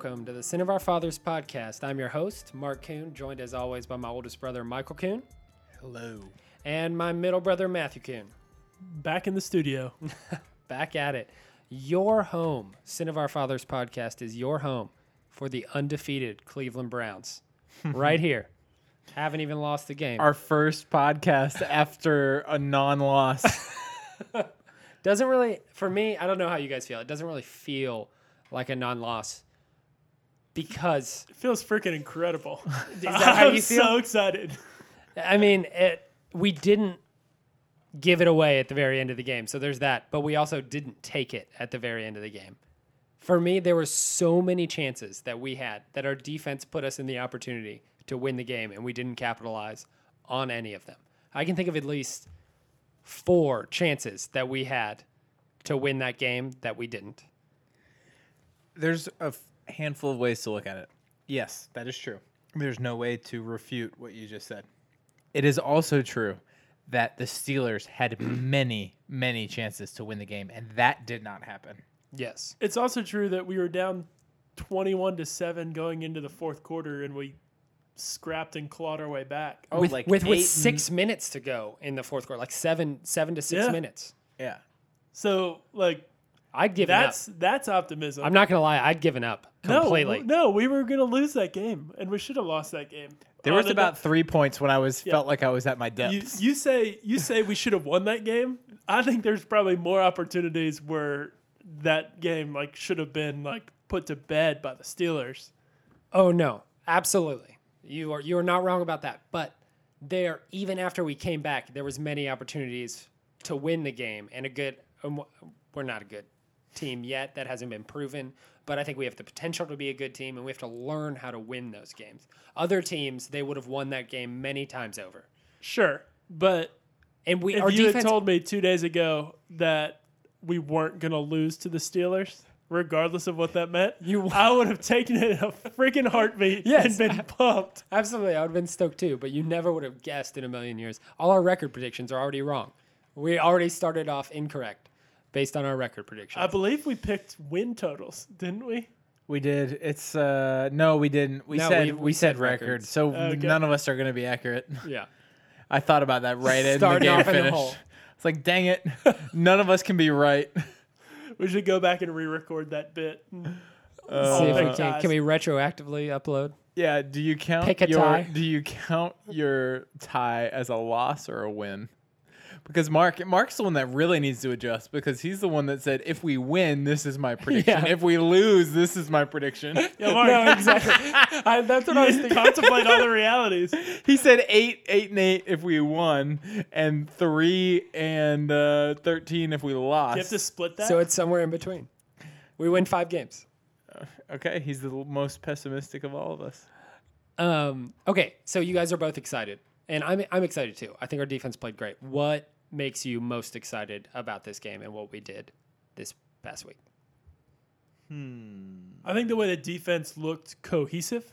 Welcome to the Sin of Our Fathers podcast. I'm your host, Mark Kuhn, joined as always by my oldest brother, Michael Kuhn, Hello. and my middle brother, Matthew Kuhn. Back in the studio. Back at it. Your home, Sin of Our Fathers podcast, is your home for the undefeated Cleveland Browns. right here. Haven't even lost a game. Our first podcast after a non-loss. doesn't really, for me, I don't know how you guys feel. It doesn't really feel like a non loss because, It feels freaking incredible. is that how I'm you feel? so excited. I mean, it, we didn't give it away at the very end of the game. So there's that. But we also didn't take it at the very end of the game. For me, there were so many chances that we had that our defense put us in the opportunity to win the game, and we didn't capitalize on any of them. I can think of at least four chances that we had to win that game that we didn't. There's a f- handful of ways to look at it. Yes, that is true. There's no way to refute what you just said. It is also true that the Steelers had many, many chances to win the game, and that did not happen. Yes. It's also true that we were down 21 to 7 going into the fourth quarter and we scrapped and clawed our way back. Oh, with like with, with eight six minutes to go in the fourth quarter, like seven seven to six Yeah. minutes. Yeah. So, like I'd given that's up. that's optimism. I'm not gonna lie, I'd given up no, completely. No, we were going to lose that game and we should have lost that game. There was a- about three points when I was Yeah. felt like I was at my you, depths. you say you say we should have won that game. I think there's probably more opportunities where that game like should have been like put to bed by the Steelers. Oh no, absolutely. You are you are not wrong about that. But there, even after we came back, there was many opportunities to win the game and a good. Um, we're not a good team yet. That hasn't been proven. But I think we have the potential to be a good team, and we have to learn how to win those games. Other teams, they would have won that game many times over. Sure, but And we, if our you defense, had told me two days ago that we weren't going to lose to the Steelers, regardless of what that meant, You- I would have taken it in a freaking heartbeat Yes. and been pumped. Absolutely, I would have been stoked too, but you never would have guessed in a million years. All our record predictions are already wrong. We already started off incorrect based on our record prediction. I believe we picked win totals, didn't we? we did. It's uh no, we didn't. We No, said we- we, we said said record, records. so Okay. none of us are going to be accurate. yeah. I thought about that right in the Starting game off in the finish. hole. It's like, dang it, none of us can be right. We should go back and re-record that bit. Uh, See if we can. Can we retroactively upload? Yeah, do you count Pick a your tie. do you count your tie as a loss or a win? Because Mark Mark's the one that really needs to adjust because he's the one that said if we win, this is my prediction. Yeah. If we lose, this is my prediction. Yeah, Mark, No, exactly. I, that's what I was thinking. contemplate all the realities. he said eight, eight and eight if we won, and three and uh, thirteen if we lost. You have to split that. So it's somewhere in between. We win five games. okay, he's the most pessimistic of all of us. Um, okay, so you guys are both excited, and I'm I'm excited too. I think our defense played great. What makes you most excited about this game and what we did this past week? Hmm. I think the way the defense looked cohesive.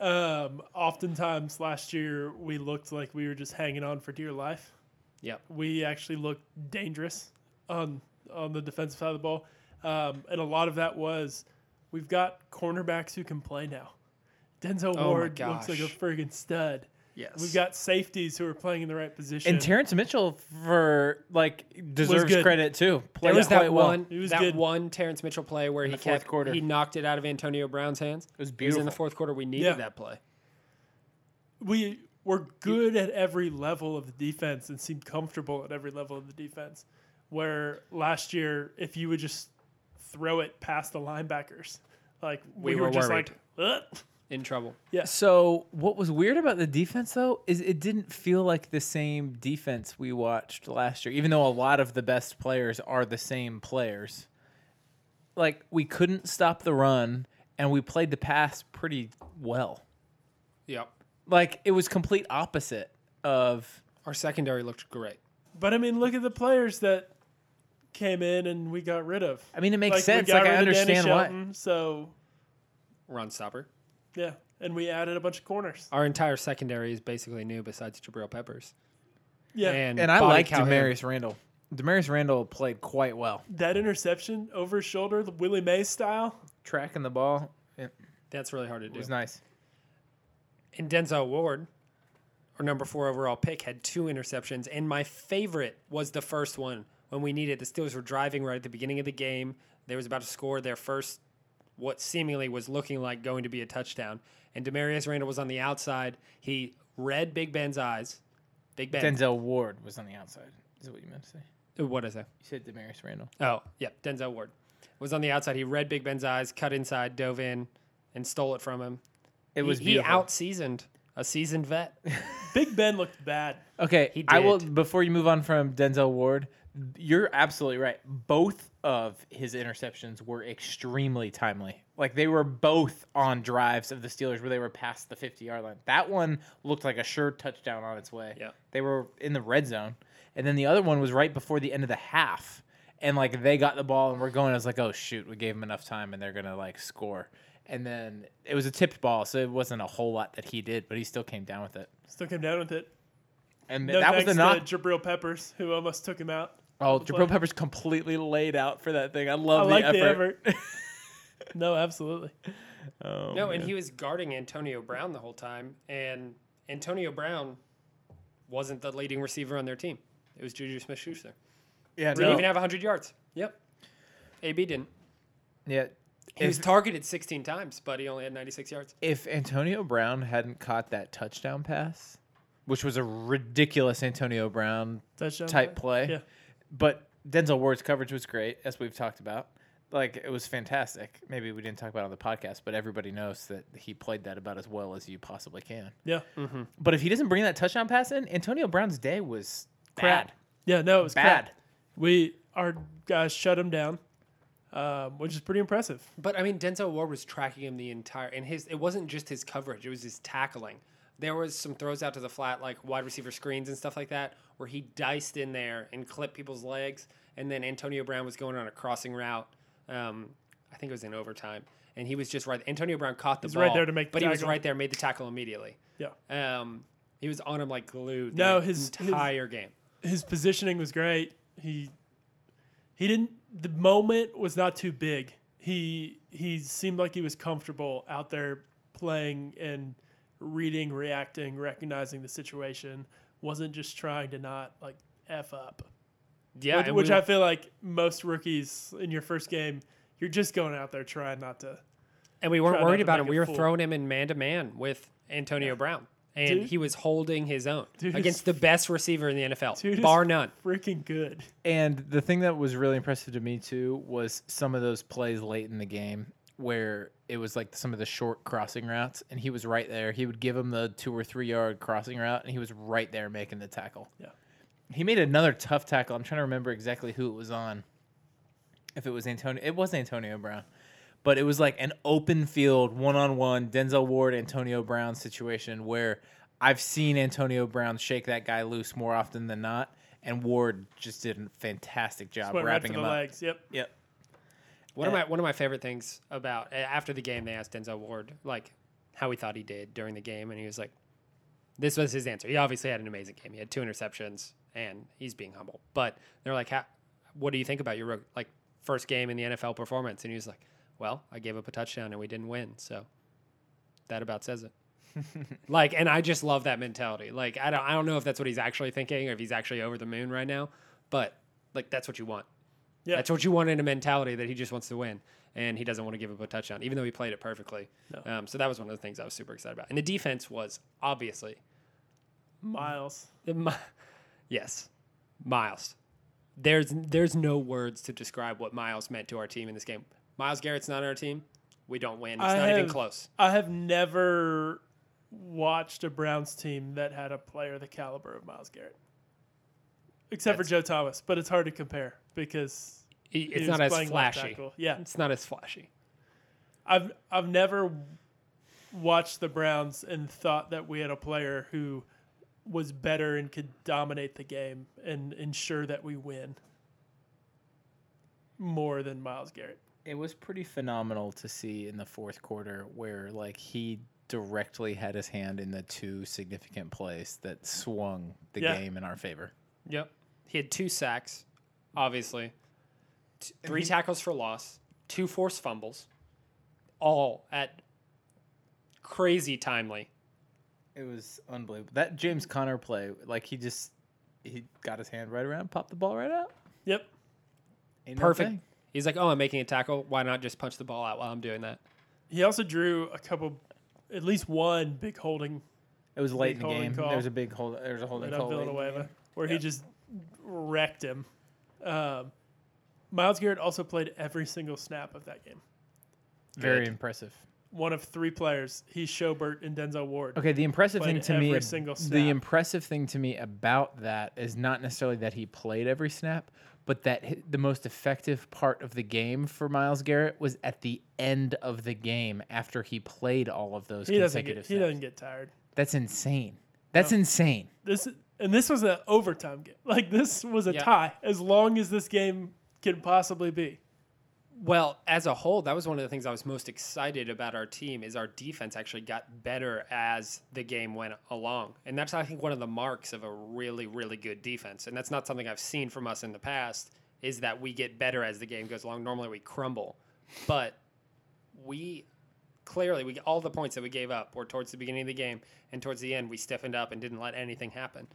Um, oftentimes last year we looked like we were just hanging on for dear life. Yep. We actually looked dangerous on on the defensive side of the ball, um, and a lot of that was we've got cornerbacks who can play now. Denzel Oh Ward looks like a friggin' stud. Yes. We've got safeties who are playing in the right position. And Terrance Mitchell for like deserves good. credit too. Played There was quite that well. one, He was that good. one Terrance Mitchell play where he kept quarter. he knocked it out of Antonio Brown's hands. It was It was in the fourth quarter. We needed Yeah. that play. we were good at every level of the defense and seemed comfortable at every level of the defense. Where last year, if you would just throw it past the linebackers, like we, We were, were just worried. like, "Ugh." In trouble. Yeah. So what was weird about the defense though is it didn't feel like the same defense we watched last year, even though a lot of the best players are the same players. Like we couldn't stop the run and we played the pass pretty well. Yep. Like it was complete opposite of Our secondary looked great. but I mean, look at the players that came in and we got rid of. I mean it makes Like, we sense. got Like I rid of Danny understand why. So Run stopper. Yeah, and we added a bunch of corners. Our entire secondary is basically new besides Jabril Peppers. Yeah, And, And I Bobby like Calhoun. Damarious Randall. Damarious Randall played quite well. that interception over his shoulder, the Willie Mays style. Tracking the ball. That's really hard to do. It was nice. And Denzel Ward, our number four overall pick, had two interceptions. And my favorite was the first one when we needed. The Steelers were driving right at the beginning of the game. They was about to score their first, what seemingly was looking like going to be a touchdown. And Damarious Randall was on the outside. He read Big Ben's eyes. Big Ben. Denzel Ward was on the outside. Is that what you meant to say? Uh, What is that? You said Damarious Randall. Oh, yeah, Denzel Ward was on the outside. He read Big Ben's eyes, cut inside, dove in, and stole it from him. It was he, he out seasoned a seasoned vet. Big Ben looked bad. Okay, He I will. Before you move on from Denzel Ward, you're absolutely right. Both of his interceptions were extremely timely. Like they were both on drives of the Steelers where they were past the 50 yard line. That one looked like a sure touchdown on its way. Yeah. they were in the red zone, and then the other one was right before the end of the half. And like they got the ball and we're going. I was like, oh shoot, we gave them enough time and they're gonna like score. And then it was a tipped ball, so it wasn't a whole lot that he did, but he still came down with it. Still came down with it. And No that was the knock. to Jabril Peppers, who almost took him out. Oh, the Jabril play. Peppers completely laid out for that thing. I love I love like the the effort. effort. no, absolutely. Oh, No, and he was guarding Antonio Brown the whole time, and Antonio Brown wasn't the leading receiver on their team. It was Juju Smith-Schuster. yeah, Didn't no, even have 100 yards. Yep. AB didn't. yeah. He was targeted 16 times, but he only had 96 yards. if Antonio Brown hadn't caught that touchdown pass, which was a ridiculous Antonio Brown Touchdown. type play, Yeah. But Denzel Ward's coverage was great, as we've talked about. Like it was fantastic. Maybe we didn't talk about it on the podcast, but everybody knows that he played that about as well as you possibly can. Yeah. But if he doesn't bring that touchdown pass in, Antonio Brown's day was Crap. bad. Yeah, no, it was Bad. crap. We our guys shut him down, um, which is pretty impressive. But I mean, Denzel Ward was tracking him the entire, and his it wasn't just his coverage; it was his tackling. There was some throws out to the flat, like wide receiver screens and stuff like that, where he diced in there and clipped people's legs, and then Antonio Brown was going on a crossing route. Um, I think it was in overtime, and he was just right. Antonio Brown caught the He's ball, right there to make the but he was right there, made the tackle immediately. Yeah. Um, he was on him like glue. The No, his- his- entire game. His positioning was great. He he didn't the moment was not too big. He he seemed like he was comfortable out there playing and reading, reacting, recognizing the situation. Wasn't just trying to not like F up. Yeah, which, which we- I feel like most rookies in your first game, you're just going out there trying not to. And we weren't worried about him. We were fool. throwing him in man to man with Antonio Brown. And Dude. he was holding his own Dude against the best receiver in the NFL, Dude bar none. Freaking good. And the thing that was really impressive to me too was some of those plays late in the game where it was like some of the short crossing routes, and he was right there. He would give him the two or three yard crossing route, and he was right there making the tackle. Yeah. He made another tough tackle. I'm trying to remember exactly who it was on. If it was Antonio, it was Antonio Brown, but it was like an open field, one on one, Denzel Ward, Antonio Brown situation where I've seen Antonio Brown shake that guy loose more often than not, and Ward just did a fantastic job Went right wrapping him the up. legs. Yep. Yep. One of Uh, my one of my favorite things about after the game, they asked Denzel Ward like how he thought he did during the game, and he was like, "This was his answer. He obviously had an amazing game. He had two interceptions, and he's being humble." But they're like, "What do you think about your like first game in the NFL performance?" And he was like, "Well, I gave up a touchdown and we didn't win, so that about says it." like, and I just love that mentality. Like, I don't I don't know if that's what he's actually thinking or if he's actually over the moon right now, but like that's what you want. Yeah. That's what you want in a mentality that he just wants to win and he doesn't want to give up a touchdown, even though he played it perfectly. No. Um, so that was one of the things I was super excited about. And the defense was obviously, Myles. Mi- yes, Myles. There's there's no words to describe what Myles meant to our team in this game. Myles Garrett's not on our team. We don't win. It's I not even close. I have never watched a Browns team that had a player the caliber of Myles Garrett, except for Joe Thomas. But it's hard to compare because He- he It's not as flashy. Yeah, It's not as flashy. I've I've never watched the Browns and thought that we had a player who was better and could dominate the game and ensure that we win more than Myles Garrett. It was pretty phenomenal to see in the fourth quarter where like he directly had his hand in the two significant plays that swung the Yeah. game in our favor. Yep. He had two sacks, obviously, T- three he- tackles for loss, two forced fumbles. all at crazy timely. It was unbelievable. That James Conner play, like he just he got his hand right around, popped the ball right out. Yep. Ain't Perfect. thing. He's like, "Oh, I'm making a tackle. Why not just punch the ball out while I'm doing that?" He also drew a couple, at least one big holding It was late in the game. call. There was a big hold. There was a holding right call. late in Villanueva game. where he just wrecked him. Um, Myles Garrett also played every single snap of that game. Very Good. impressive. One of three players. He's Schobert and Denzel Ward. Okay, the impressive thing to me, every ab- single snap. the impressive thing to me about that is not necessarily that he played every snap, but that the most effective part of the game for Myles Garrett was at the end of the game after he played all of those He doesn't consecutive get he doesn't get tired. That's insane. That's insane. This and this was an overtime game. Like this was a Yeah. tie. As long as this game can possibly be. Well, as a whole, that was one of the things I was most excited about our team is our defense actually got better as the game went along. And that's I think one of the marks of a really really good defense. And that's not something I've seen from us in the past is that we get better as the game goes along. Normally we crumble. But we clearly we all the points that we gave up were towards the beginning of the game and towards the end we stiffened up and didn't let anything happen.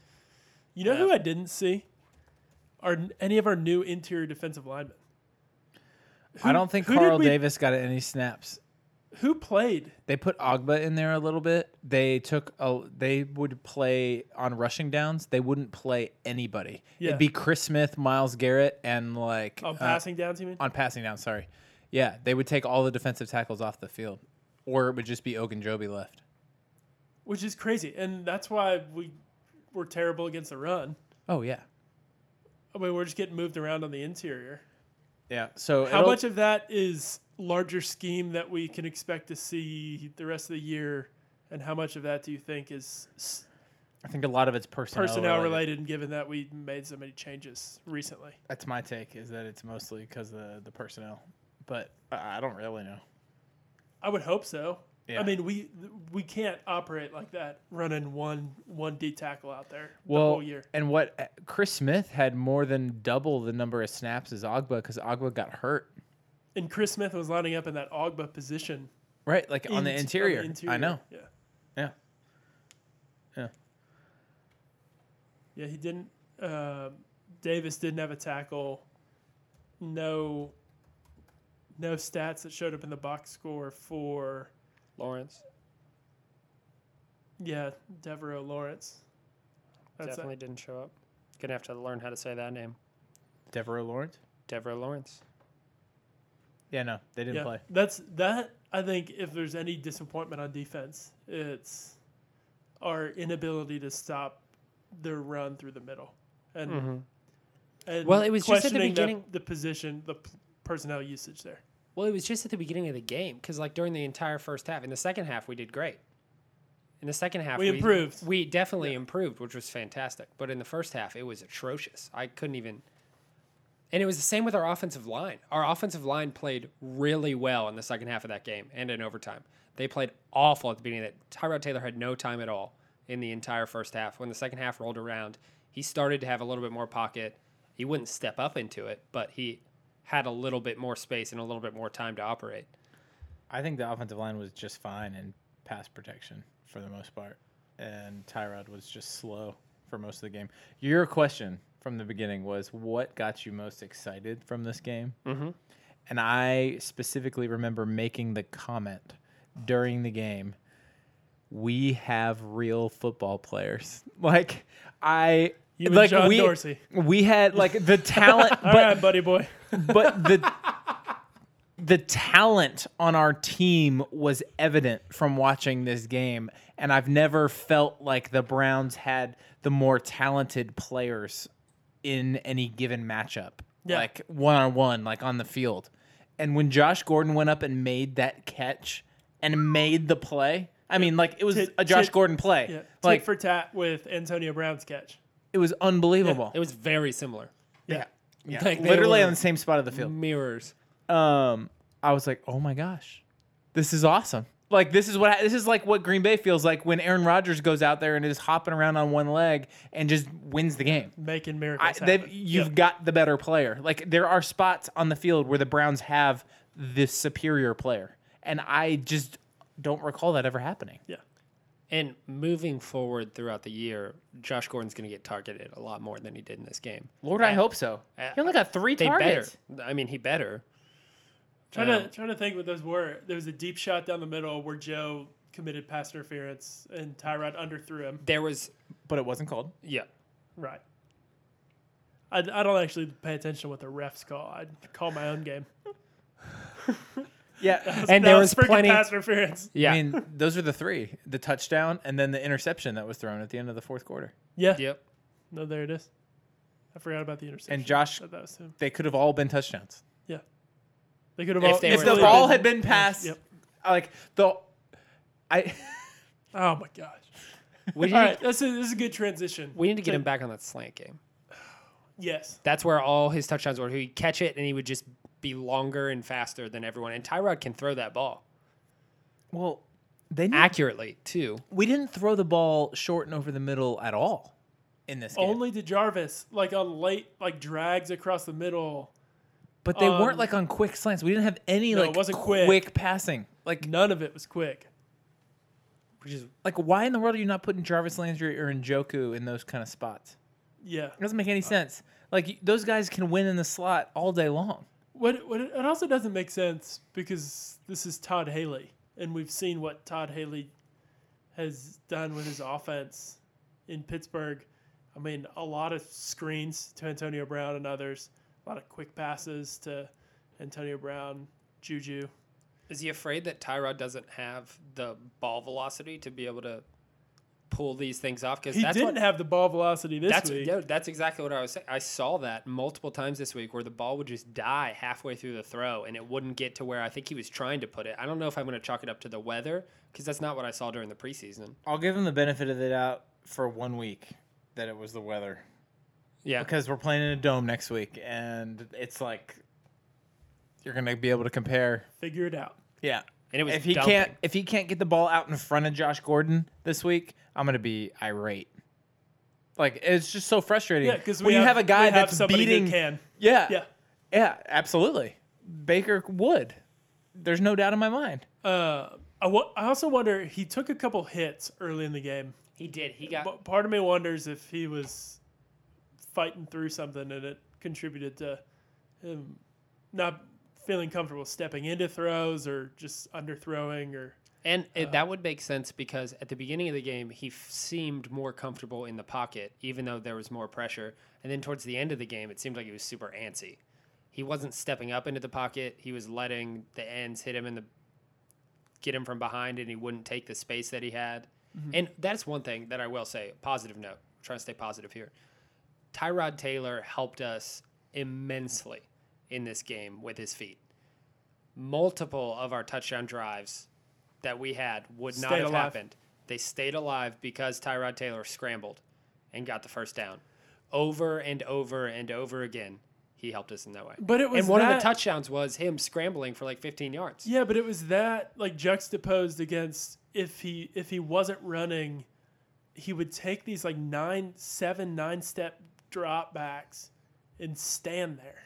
You know who I didn't see? Are any of our new interior defensive linemen? I don't think Carl we- Davis got any snaps. Who played? They put Ogba in there a little bit. They took a. They would play on rushing downs. They wouldn't play anybody. Yeah. It'd be Chris Smith, Myles Garrett, and like On uh, passing downs, you mean? on passing downs? Sorry, yeah, they would take all the defensive tackles off the field, or it would just be Ogunjobi left. Which is crazy. And that's why we were terrible against the run. Oh yeah, I mean, we're just getting moved around on the interior. yeah. So How much of that is larger scheme that we can expect to see the rest of the year? And how much of that do you think is s- I think a lot of it's personnel, personnel related. related, and given that we made so many changes recently? That's my take. Is that it's mostly because the the personnel, but I I don't really know. I would hope so. Yeah. I mean, we we can't operate like that, running one one D tackle out there the well, whole year. and what Chris Smith had more than double the number of snaps as Ogba because Ogba got hurt. And Chris Smith was lining up in that Ogba position Right, like on the int- interior. I know. Yeah, Yeah. Yeah. yeah. He didn't. Uh, Davis didn't have a tackle. No. No stats that showed up in the box score for Lawrence yeah Devaroe Lawrence. That's definitely didn't show up. Gonna have to learn how to say that name. Devaroe Lawrence. Devaroe Lawrence. Yeah, no, they didn't yeah, play. that's that. I think if there's any disappointment on defense, it's our inability to stop their run through the middle, and Mm-hmm. and Well, it was just at the questioning beginning- the position, the p- personnel usage there. Well, it was just at the beginning of the game because, like, during the entire first half, in the second half, we did great. In the second half, We improved. We definitely improved, which was fantastic. But in the first half, it was atrocious. I couldn't even. And it was the same with our offensive line. Our offensive line played really well in the second half of that game and in overtime. They played awful at the beginning. That Tyrod Taylor had no time at all in the entire first half. When the second half rolled around, he started to have a little bit more pocket. He wouldn't step up into it, but he had a little bit more space and a little bit more time to operate. I think the offensive line was just fine in pass protection for the most part, and Tyrod was just slow for most of the game. Your question from the beginning was, "What got you most excited from this game?" Mm-hmm. And I specifically remember making the comment during the game, "We have real football players." Like I You like John we Dorsey. we had like the talent, All but right, buddy boy. but the the talent on our team was evident from watching this game and I've never felt like the Browns had the more talented players in any given matchup Yeah. like one on one like on the field and when Josh Gordon went up and made that catch and made the play I mean like it was Tit- a Josh tit- Gordon play Yeah, tit like for tat with Antonio Brown's catch. It was unbelievable It was very similar. yeah yeah Like, they literally were on the same spot of the field Mirrors. um, I was like, oh my gosh, this is awesome. Like this is what this is like what Green Bay feels like when Aaron Rodgers goes out there and is hopping around on one leg and just wins the game. Making I, miracles they've- happen. you've Yeah. got the better player. Like there are spots on the field where the Browns have this superior player, and I just don't recall that ever happening. Yeah. And moving forward throughout the year, Josh Gordon's going to get targeted a lot more than he did in this game. Lord, I hope so. Uh, He only got three They targets. better. I mean, he better. Trying Um, to trying to think what those were. There was a deep shot down the middle where Joe committed pass interference and Tyrod underthrew him. There was, But it wasn't called. yeah. Right. I, I don't actually pay attention to what the refs call. I call my own game. Yeah. And That there was freaking plenty. pass interference. Yeah. I mean, those are the three: the touchdown and then the interception that was thrown at the end of the fourth quarter. Yeah. yep. No, there it is. I forgot about the interception. And Josh, that was him. they could have all been touchdowns. Yeah, they could have If all. they If were the ball had been passed, Yep. like the, I. Oh my gosh. We All right, that's a, this is a good transition. we need to get To- him back on that slant game. Yes. That's where all his touchdowns were. He'd catch it and he would just be longer and faster than everyone. And Tyrod can throw that ball Well, they accurately, too. we didn't throw the ball short and over the middle at all in this game. Only to Jarvis, like on late, like drags across the middle. but they um, weren't like on quick slants. We didn't have any No, it like wasn't quick. quick. passing. Like None of it was quick. Which is like why in the world are you not putting Jarvis Landry or Njoku in those kind of spots? Yeah. It doesn't make any sense. Like those guys can win in the slot all day long. What, what it also doesn't make sense because this is Todd Haley, and we've seen what Todd Haley has done with his offense in Pittsburgh. I mean, a lot of screens to Antonio Brown and others, a lot of quick passes to Antonio Brown, Juju. Is he afraid that Tyrod doesn't have the ball velocity to be able to pull these things off? Because He that's didn't what, have the ball velocity this that's week. no, that's exactly what I was saying. I saw that multiple times this week where the ball would just die halfway through the throw and it wouldn't get to where I think he was trying to put it. I don't know if I'm going to chalk it up to the weather because that's not what I saw during the preseason. I'll give him the benefit of the doubt for one week that it was the weather Yeah, because we're playing in a dome next week and it's like you're gonna be able to compare. Figure it out. Yeah. And it was if he dumping. can't if he can't get the ball out in front of Josh Gordon this week, I'm gonna be irate. Like it's just so frustrating. Yeah, because when you have a guy we have that's beating. who can. Yeah, Yeah. yeah, absolutely. Baker would. There's no doubt in my mind. Uh, I also wonder he took a couple hits early in the game. he did. He got But part of me wonders if he was fighting through something and it contributed to him not feeling comfortable stepping into throws or just underthrowing or And it, uh, that would make sense because at the beginning of the game, he f- seemed more comfortable in the pocket, even though there was more pressure. And then towards the end of the game, it seemed like he was super antsy. He wasn't stepping up into the pocket. He was letting the ends hit him in the get him from behind, and he wouldn't take the space that he had. Mm-hmm. And that's one thing that I will say. Positive note. I'm trying to stay positive here. Tyrod Taylor helped us immensely in this game with his feet. Multiple of our touchdown drives that we had would not have alive. happened. They stayed alive because Tyrod Taylor scrambled and got the first down. Over and over and over again, he helped us in that way. But it was and one of the touchdowns was him scrambling for like 15 yards. Yeah, but it was that like juxtaposed against if he if he wasn't running, he would take these like nine, seven, nine step drop backs and stand there.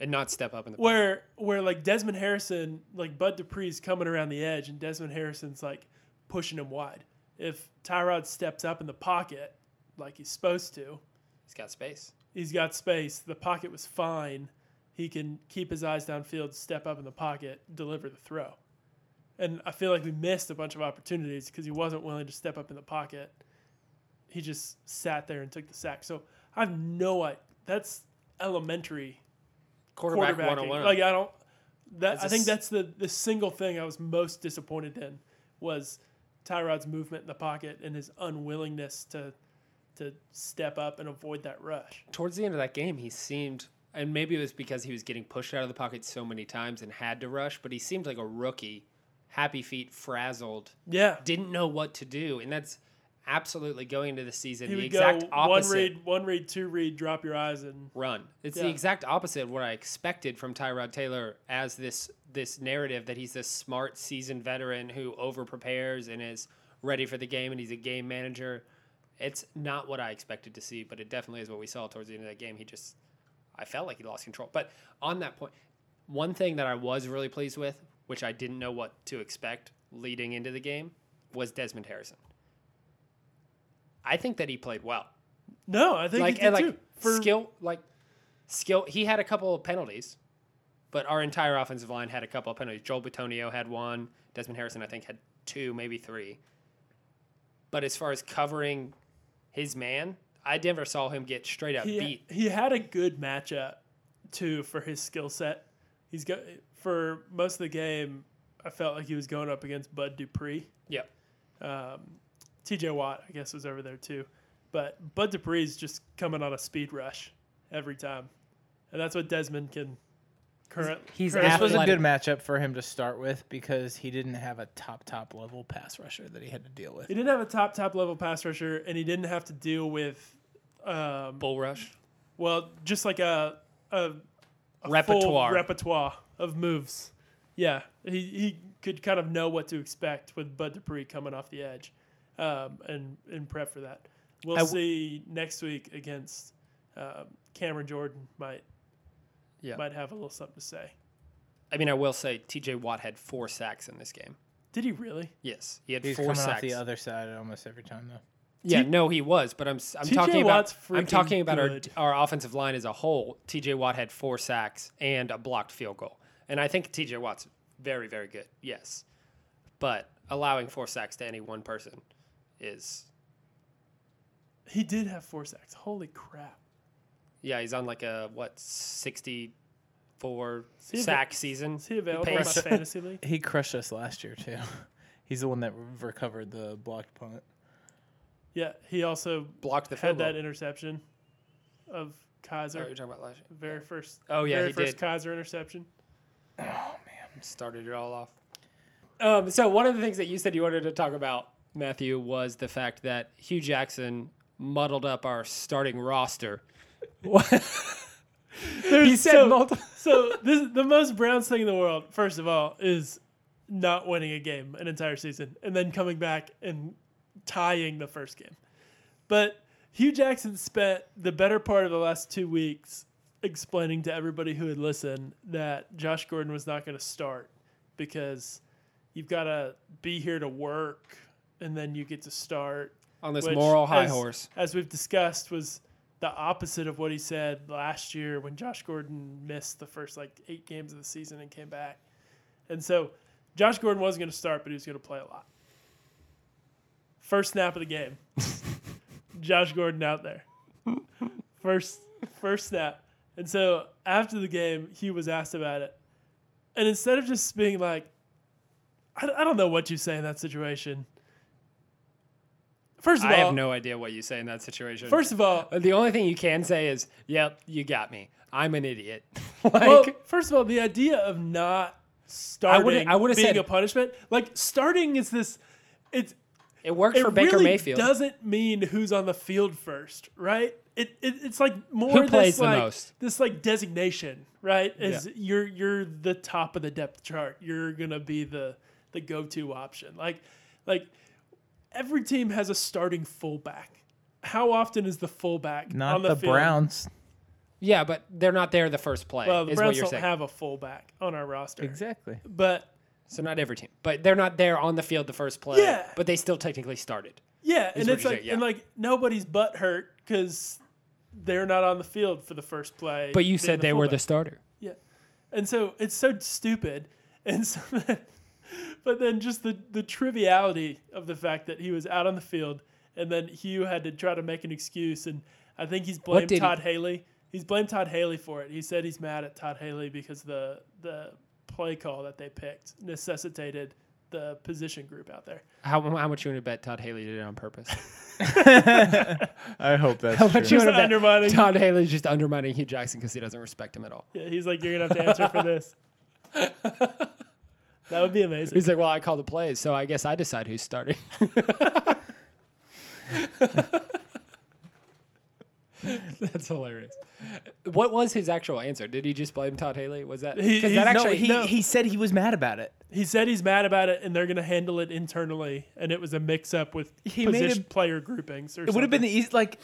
And not step up in the Where where like Desmond Harrison, like Bud Dupree's coming around the edge and Desmond Harrison's like pushing him wide. If Tyrod steps up in the pocket like he's supposed to, He's got space. he's got space. The pocket was fine. He can keep his eyes downfield, step up in the pocket, deliver the throw. And I feel like we missed a bunch of opportunities because he wasn't willing to step up in the pocket. He just sat there and took the sack. So I have no idea. That's elementary Quarterback quarterbacking. 101. Like I don't. That I think that's the the single thing I was most disappointed in was Tyrod's movement in the pocket and his unwillingness to to step up and avoid that rush. towards the end of that game, he seemed, and maybe it was because he was getting pushed out of the pocket so many times and had to rush, but he seemed like a rookie, happy feet, frazzled, Yeah. didn't know what to do, and that's absolutely going into the season He the exact go opposite. one read, one read, two read, drop your eyes, and run. It's Yeah. the exact opposite of what I expected from Tyrod Taylor as this this narrative that he's this smart, seasoned veteran who over prepares and is ready for the game and he's a game manager. It's not what I expected to see, but it definitely is what we saw towards the end of that game. He just I felt like he lost control. But on that point, one thing that I was really pleased with which I didn't know what to expect leading into the game, was Desmond Harrison. I think that he played well. No, I think like he did and like too. For skill like skill he had a couple of penalties but our entire offensive line had a couple of penalties joel Bitonio had one desmond harrison i think had two maybe three but as far as covering his man i never saw him get straight up he, beat he had a good matchup too for his skill set. He's got for most of the game. I felt like he was going up against Bud Dupree. yeah Um, T.J. Watt, I guess, was over there too. But Bud Dupree's just coming on a speed rush every time, and that's what Desmond can. Current, He's currently- This was a good matchup for him to start with because he didn't have a top top level pass rusher that he had to deal with. He didn't have a top top level pass rusher, and he didn't have to deal with, um, bull rush well, just like a a, a full Repertoire. repertoire of moves. Yeah, he he could kind of know what to expect with Bud Dupree coming off the edge, um, and and prep for that. We'll I w- see next week against um, Cameron Jordan. Might yeah might have a little something to say. i mean i will say tj watt had four sacks in this game Did he really? yes he had He's four sacks off the other side almost every time though. Yeah, T- no, he was, but I'm s- I'm TJ talking Watt's about I'm talking about good. our our offensive line as a whole. T.J. Watt had four sacks and a blocked field goal, and I think T.J. Watt's very very good. Yes, but allowing four sacks to any one person is He did have four sacks. Holy crap! yeah, he's on like a what sixty four he a- sack season. Is he available in my fantasy league? He crushed us last year too. He's the one that recovered the blocked punt. Yeah, he also Blocked the had field goal. that interception of Oh, Kizer. you're talking about last year. Very first. Oh, yeah, very he first did. Kizer interception. Oh man, started it all off. Um, so one of the things that you said you wanted to talk about, Matthew, was the fact that Hue Jackson muddled up our starting roster. he said so- multiple. So this the most Browns thing in the world. First of all, is not winning a game an entire season and then coming back and tying the first game. But Hue Jackson spent the better part of the last two weeks explaining to everybody who had listened that Josh Gordon was not going to start because you've got to be here to work and then you get to start on this which, moral high as- horse. as we've discussed, was the opposite of what he said last year when Josh Gordon missed the first like eight games of the season and came back. And so Josh Gordon wasn't going to start, but he was going to play a lot. First snap of the game, Josh Gordon out there. First, first snap. And so after the game, he was asked about it. And instead of just being like, I, I don't know what you say in that situation. First of I all, I have no idea what you say in that situation. First of all, the only thing you can say is, "Yep, you got me. I'm an idiot." like, well, first of all, the idea of not starting I would've being said- a punishment, like starting is this. It's it works it for Baker really Mayfield. doesn't mean who's on the field first, right? It, it it's like more Who this like most? this like designation, right? Is Yeah. you're you're the top of the depth chart. You're gonna be the the go to option. Like like every team has a starting fullback. How often is the fullback Not on the, the, field? Browns. yeah, but they're not there the first play. Well, the is what Browns you're don't saying. have a fullback on our roster, Exactly. but so not every team, but they're not there on the field the first play. Yeah. but they still technically started. Yeah, and it's like saying, yeah. and like nobody's butt hurt because they're not on the field for the first play. But you being said they were the starter. yeah, and so it's so stupid, and so then, but then just the the triviality of the fact that he was out on the field, and then Hue had to try to make an excuse, and I think he's blamed did he- Todd Haley. He's blamed Todd Haley for it. He said he's mad at Todd Haley because the the play call that they picked necessitated the position group out there. How, how much you want to bet Todd Haley did it on purpose? I hope that's How much true. you want to bet undermining. Todd Haley's just undermining Hue Jackson because he doesn't respect him at all. Yeah, he's like, you're gonna have to answer for this. that would be amazing. He's like, well, I call the plays, so I guess I decide who's starting. That's hilarious. What was his actual answer? Did he just blame Todd Haley? Was that He- because he's- no, actually he, no. he said he was mad about it. He said he's mad about it, and they're gonna handle it internally, and it was a mix-up with He made position a- player groupings. Or It would have been the easy like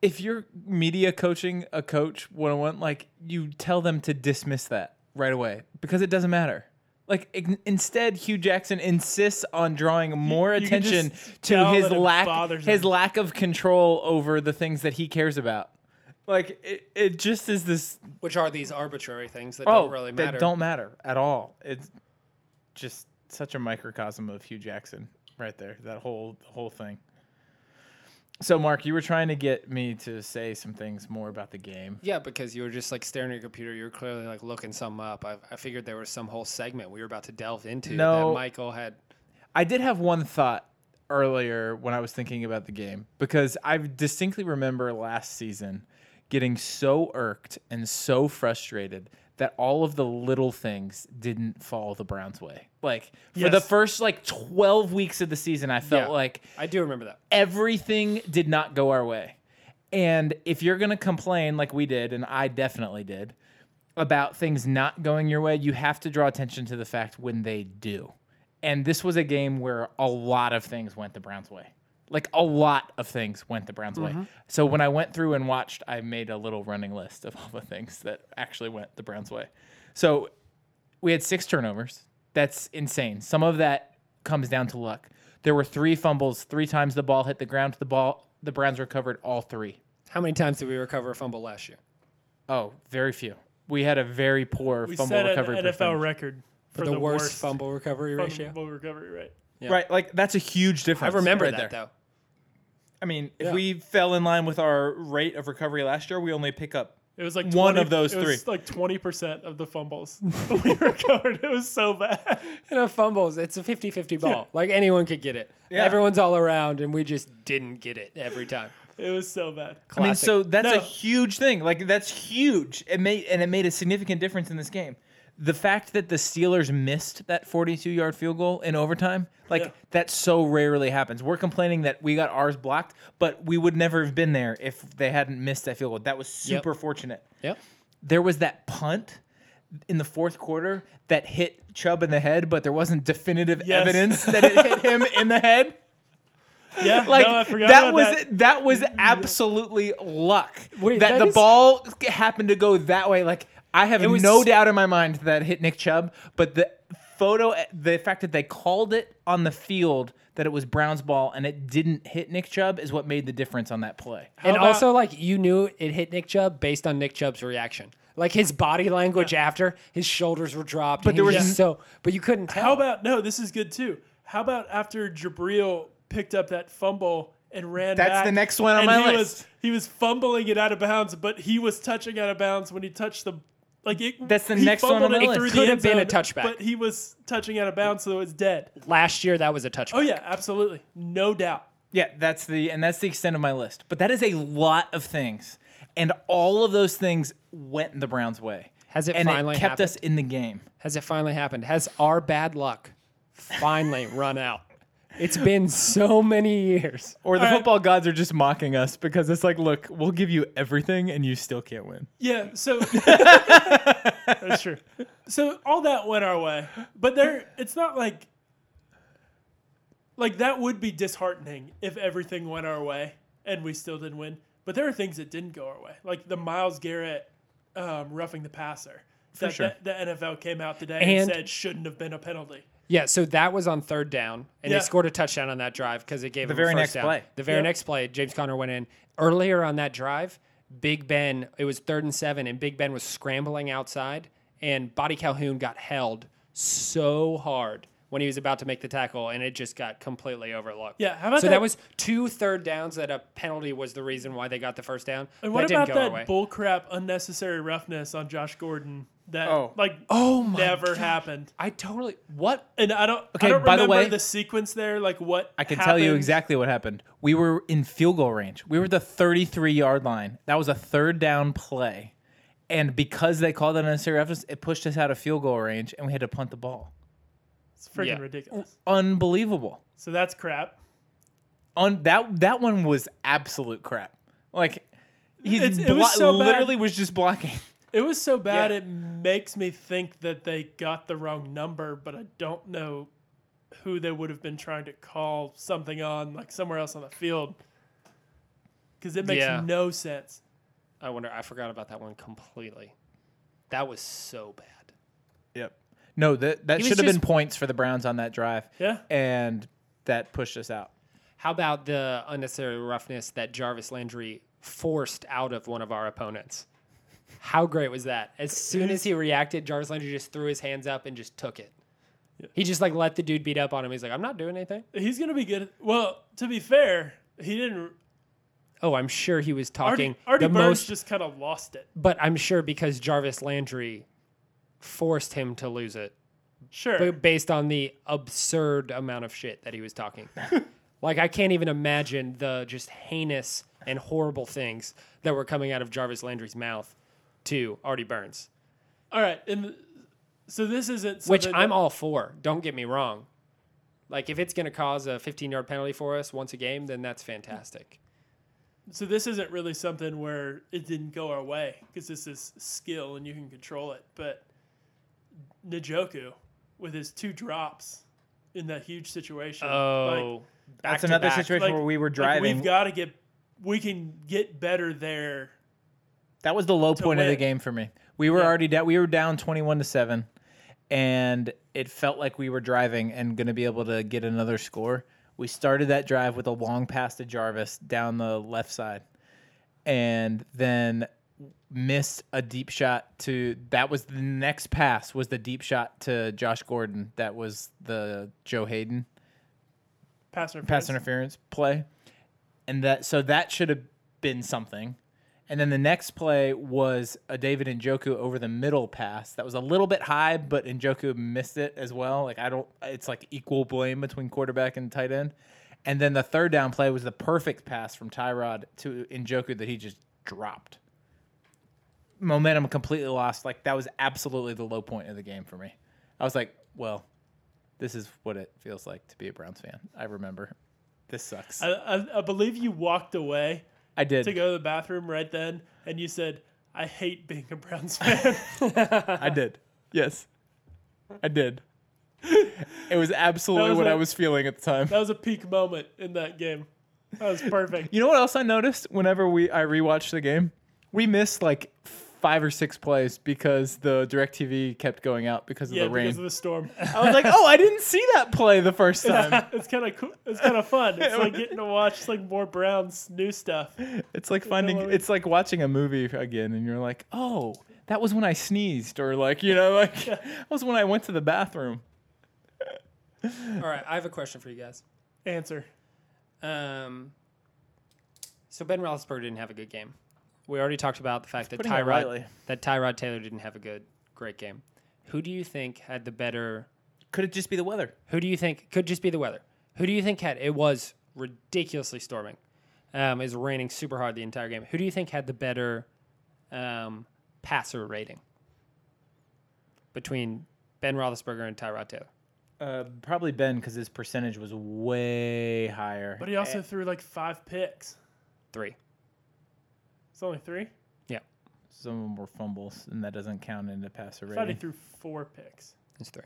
if you're media coaching a coach one on one, like you tell them to dismiss that right away because it doesn't matter. Like ig- instead, Hue Jackson insists on drawing more you can attention just to tell his that it lack bothers his him. lack of control over the things that he cares about. Like it, it just is this Which are these arbitrary things that oh don't really matter. that don't matter at all. It's just such a microcosm of Hue Jackson right there. That whole the whole thing. So, Mark, you were trying to get me to say some things more about the game. Yeah, because you were just like staring at your computer. You were clearly like looking some up. I, I figured there was some whole segment we were about to delve into No. that Michael had. I did have one thought earlier when I was thinking about the game because I distinctly remember last season getting so irked and so frustrated that all of the little things didn't fall the Browns' way. Like for the first like 12 weeks of the season, I felt Yeah. like I do remember that. everything did not go our way. And if you're going to complain like we did, and I definitely did, about things not going your way, you have to draw attention to the fact when they do. And this was a game where a lot of things went the Browns' way. Like a lot of things went the Browns' way. Mm-hmm. So when I went through and watched, I made a little running list of all the things that actually went the Browns' way. So we had six turnovers. That's insane. Some of that comes down to luck. There were three fumbles. Three times the ball hit the ground. The ball, the Browns recovered all three. How many times did we recover a fumble last year? Oh, very few. We had a very poor We fumble set an recovery NFL record for the, the, worst, fumble recovery ratio. fumble recovery rate. Yeah. Right, like that's a huge difference. I remember right that there. though. I mean, if Yeah. we fell in line with our rate of recovery last year, we only pick up. It was like One of those it was three. like twenty percent of the fumbles we recovered. It was so bad. You know, fumbles, it's a 50 50 ball. Like anyone could get it. Yeah. Everyone's all around, and we just didn't get it every time. It was so bad. I mean, so that's a huge thing. Like that's huge. It made and it made a significant difference in this game. The fact that the Steelers missed that 42-yard field goal in overtime, like Yeah. that so rarely happens. We're complaining that we got ours blocked, but we would never have been there if they hadn't missed that field goal. That was Yep. super fortunate. Yep. There was that punt in the fourth quarter that hit Chubb in the head, but there wasn't definitive Yes. evidence that it hit him in the head. Yeah, Like no, that was that. that was absolutely luck Wait, that, that the is- ball happened to go that way. Like I have was- no doubt in my mind that it hit Nick Chubb, but the photo, the fact that they called it on the field that it was Brown's ball and it didn't hit Nick Chubb is what made the difference on that play. and about- also, like, you knew it hit Nick Chubb based on Nick Chubb's reaction. Like his body language after, his shoulders were dropped. But and there he was just so, but you couldn't tell. How about no? This is good too. How about after Jabril picked up that fumble and ran That's back, the next one on and my he list. Was, he was fumbling it out of bounds, but he was touching out of bounds when he touched the. Like it, That's the next one on fumbled my it list. It could end have been a zone, touchback. but he was touching out of bounds, so it was dead. Last year, that was a touchback. Oh yeah, absolutely, no doubt. Yeah, that's the and that's the extent of my list. But that is a lot of things, and all of those things went in the Browns' way. Has it and finally it kept happened? us in the game. Has it finally happened? Has our bad luck finally run out? It's been so many years. Or the All right. football gods are just mocking us because it's like, look, we'll give you everything and you still can't win. Yeah, so that's true. So all that went our way, but there, it's not like like that would be disheartening if everything went our way and we still didn't win. But there are things that didn't go our way, like the Myles Garrett um, roughing the passer. that sure. the, the NFL came out today and, And- said shouldn't have been a penalty. Yeah, so that was on third down, and Yeah. they scored a touchdown on that drive because it gave The them a very first next down. play. The very Yeah. next play, James Conner went in earlier on that drive. Big Ben, it was third and seven, and Big Ben was scrambling outside, and Boddy-Calhoun got held so hard when he was about to make the tackle, and it just got completely overlooked. Yeah, how about so that? that- was two third downs that a penalty was the reason why they got the first down. And what that didn't about go our way. that bullcrap unnecessary roughness on Josh Gordon that Oh. like Oh my never gosh. happened? I totally what And I don't. Okay, I don't by the way- the sequence there. Like what I can tell you exactly what happened. We were in field goal range. We were at the 33 yard line. That was a third down play. And because they called that unnecessary roughness, it pushed us out of field goal range and we had to punt the ball. It's freaking Yeah. ridiculous. Unbelievable. So that's crap. On that that one was absolute crap. Like he it blo- was so bad. literally was just blocking. It was so bad Yeah. it makes me think that they got the wrong number, but I don't know who they would have been trying to call something on, like somewhere else on the field. Because it makes Yeah. no sense. I wonder I forgot about that one completely. That was so bad. Yep. No, that that He was should have been just- points for the Browns on that drive. Yeah. And that pushed us out. How about the unnecessary roughness that Jarvis Landry forced out of one of our opponents? How great was that? As soon as he reacted, Jarvis Landry just threw his hands up and just took it. He just like let the dude beat up on him. He's like, I'm not doing anything. He's gonna be good. Well, to be fair, he didn't. Oh, I'm sure he was talking Artie, Artie the Burns most, just kind of lost it. but I'm sure because Jarvis Landry forced him to lose it Sure. b- based on the absurd amount of shit that he was talking. like I can't even imagine the just heinous and horrible things that were coming out of Jarvis Landry's mouth to Artie Burns, All right, and so this isn't which I'm that- all for. Don't get me wrong. Like if it's going to cause a 15 yard penalty for us once a game, then that's fantastic. So this isn't really something where it didn't go our way because this is skill and you can control it. But Njoku with his two drops in that huge situation. Oh, back That's another back. situation like- where we were like driving. we've got to get. We can get better there. That was the low point of the game for me. We were Yeah. already down. We were down twenty-one to seven, and it felt like we were driving and going to be able to get another score. We started that drive with a long pass to Jarvis down the left side, and then missed a deep shot to. That was the next pass. Was the deep shot to Josh Gordon? That was the Joe Haden Pass interference. pass interference play, and that so that should have been something. And then the next play was a David Njoku over the middle pass that was a little bit high, but Njoku missed it as well. Like I don't, it's like equal blame between quarterback and tight end. And then the third down play was the perfect pass from Tyrod to Njoku that he just dropped. Momentum completely lost. Like that was absolutely the low point of the game for me. I was like, well, this is what it feels like to be a Browns fan. I remember. This sucks. I, I, I believe you walked away I did. to go to the bathroom right then, and you said, "I hate being a Browns fan." I did. Yes. I did. It was absolutely was what a- I was feeling at the time. that was a peak moment in that game. That was perfect. You know what else I noticed whenever we I rewatched the game? We missed like five or six plays because the DirecTV kept going out because of yeah, the rain. because of the storm. I was like, "Oh, I didn't see that play the first time." it's kind of cool. It's kind of fun. It's like getting to watch like more Browns new stuff. It's like finding what I- it's like watching a movie again and you're like, "Oh, that was when I sneezed or like, you know, like that was when I went to the bathroom." All right, I have a question for you guys. Answer. Um, so Ben Roethlisberger didn't have a good game. We already talked about the fact that Putting it Tyrod lightly. that Tyrod Taylor didn't have a good, great game. Who do you think had the better? Could it just be the weather? Who do you think could just be the weather? Who do you think had? It was ridiculously storming. Um, it was raining super hard the entire game. Who do you think had the better um, passer rating between Ben Roethlisberger and Tyrod Taylor? Uh, probably Ben because his percentage was way higher. But he also threw like five picks. Three. It's only three. Yeah, Some of them were fumbles, and that doesn't count into passer I thought he rating. threw four picks. it's three.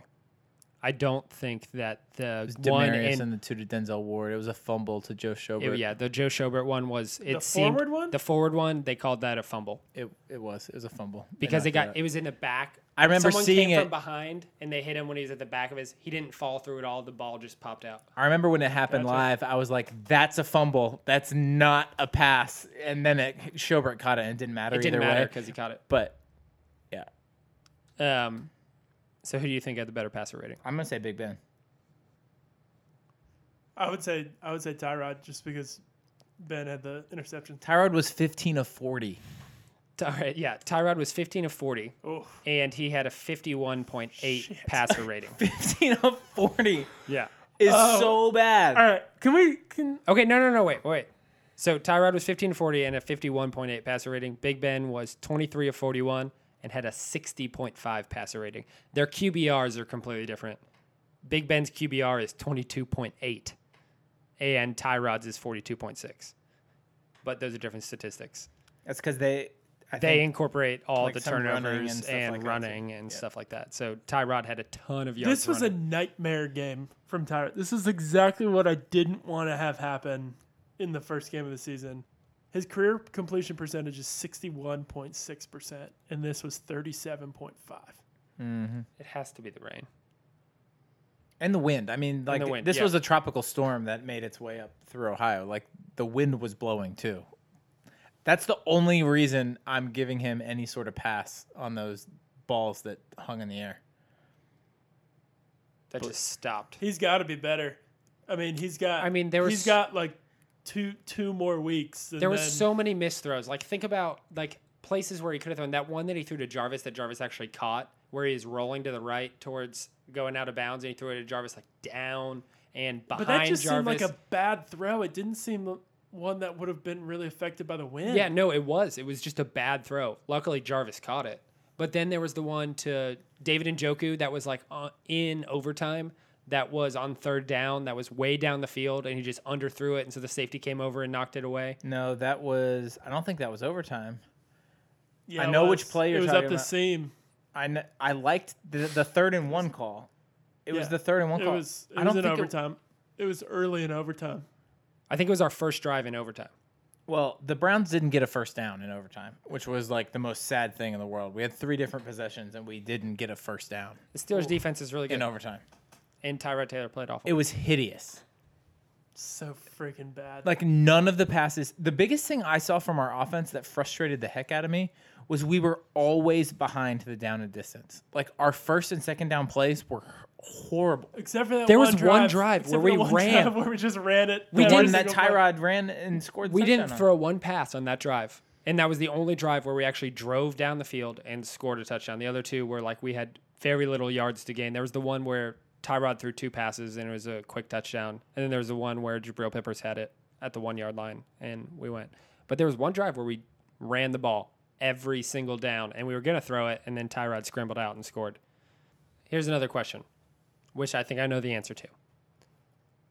I don't think that the It was one Damarious in and the two to Denzel Ward. It was a fumble to Joe Schobert. It- yeah, the Joe Schobert one was it The seemed forward one? the forward one they called that a fumble It, it was. It was a fumble. They because they knocked got it it was in the back. I remember Someone seeing came it- from behind and they hit him when he was at the back of his. He didn't fall through at all. The ball just popped out. I remember when it happened Gotcha. live. I was like, "That's a fumble. That's not a pass." And then it Schobert caught it, and it didn't matter It didn't either matter way. because he caught it. But yeah, Um, so who do you think had the better passer rating? I'm gonna say Big Ben. I would say I would say Tyrod just because Ben had the interception. Tyrod was 15 of 40. All right, yeah, Tyrod was 15 of 40, Oh, and he had a 51.8 Shit. passer rating. 15 of 40 Yeah. is Oh. so bad. all right. Can we? Can Okay, no, no, no, wait, wait. So Tyrod was 15 of 40 and a 51.8 passer rating. Big Ben was 23 of 41 and had a 60.5 passer rating. Their QBRs are completely different. Big Ben's QBR is 22.8 and Tyrod's is 42.6. But those are different statistics. That's because they. I They incorporate all like the turnovers and and, stuff like running too. and Yeah. stuff like that. So Tyrod had a ton of yards. this was a nightmare game from Tyrod. This is exactly what I didn't want to have happen in the first game of the season. His career completion percentage is sixty one point six percent, and this was thirty seven point five. Mm-hmm. It has to be the rain. And the wind. I mean, like wind, this yeah. was a tropical storm that made its way up through Ohio. Like the wind was blowing too. That's the only reason I'm giving him any sort of pass on those balls that hung in the air. That just stopped. He's got to be better. I mean, he's got. I mean, there was- He's got like two two more weeks. and There was then- so many missed throws. Like think about like places where he could have thrown that one that he threw to Jarvis that Jarvis actually caught, where he's rolling to the right towards going out of bounds, and he threw it to Jarvis like down and behind But that just Jarvis. seemed like a bad throw. It didn't seem one that would have been really affected by the wind. Yeah, no, it was. It was just a bad throw. Luckily, Jarvis caught it. But then there was the one to David Njoku that was like uh, in overtime. That was on third down. That was way down the field, and he just underthrew it, and so the safety came over and knocked it away. No, that was. I don't think that was overtime. Yeah, I know which was. play you're It was talking up the about. seam. I kn- I liked the, the third and one call. It was Yeah. the third and one It call. was. It I was don't in think it- overtime. It, was early in overtime. I think it was our first drive in overtime. Well, the Browns didn't get a first down in overtime, which was like the most sad thing in the world. We had three different possessions and we didn't get a first down The Steelers' defense is really good, in overtime. And Tyrod Taylor played awful. It was hideous. So freaking bad. Like none of the passes. The biggest thing I saw from our offense that frustrated the heck out of me was we were always behind the down and distance. Like our first and second down plays were horrible. Except for that There one was drive, one drive except where we one ran. drive where we just ran it. We didn't- that single play. Tyrod ran and scored. The we didn't touchdown on. throw one pass on that drive, and that was the only drive where we actually drove down the field and scored a touchdown. The other two were like we had very little yards to gain. There was the one where Tyrod threw two passes and it was a quick touchdown, and then there was the one where Jabril Peppers had it at the one yard line and we went. But there was one drive where we ran the ball every single down, and we were gonna throw it, and then Tyrod scrambled out and scored. Here's another question, which I think I know the answer to.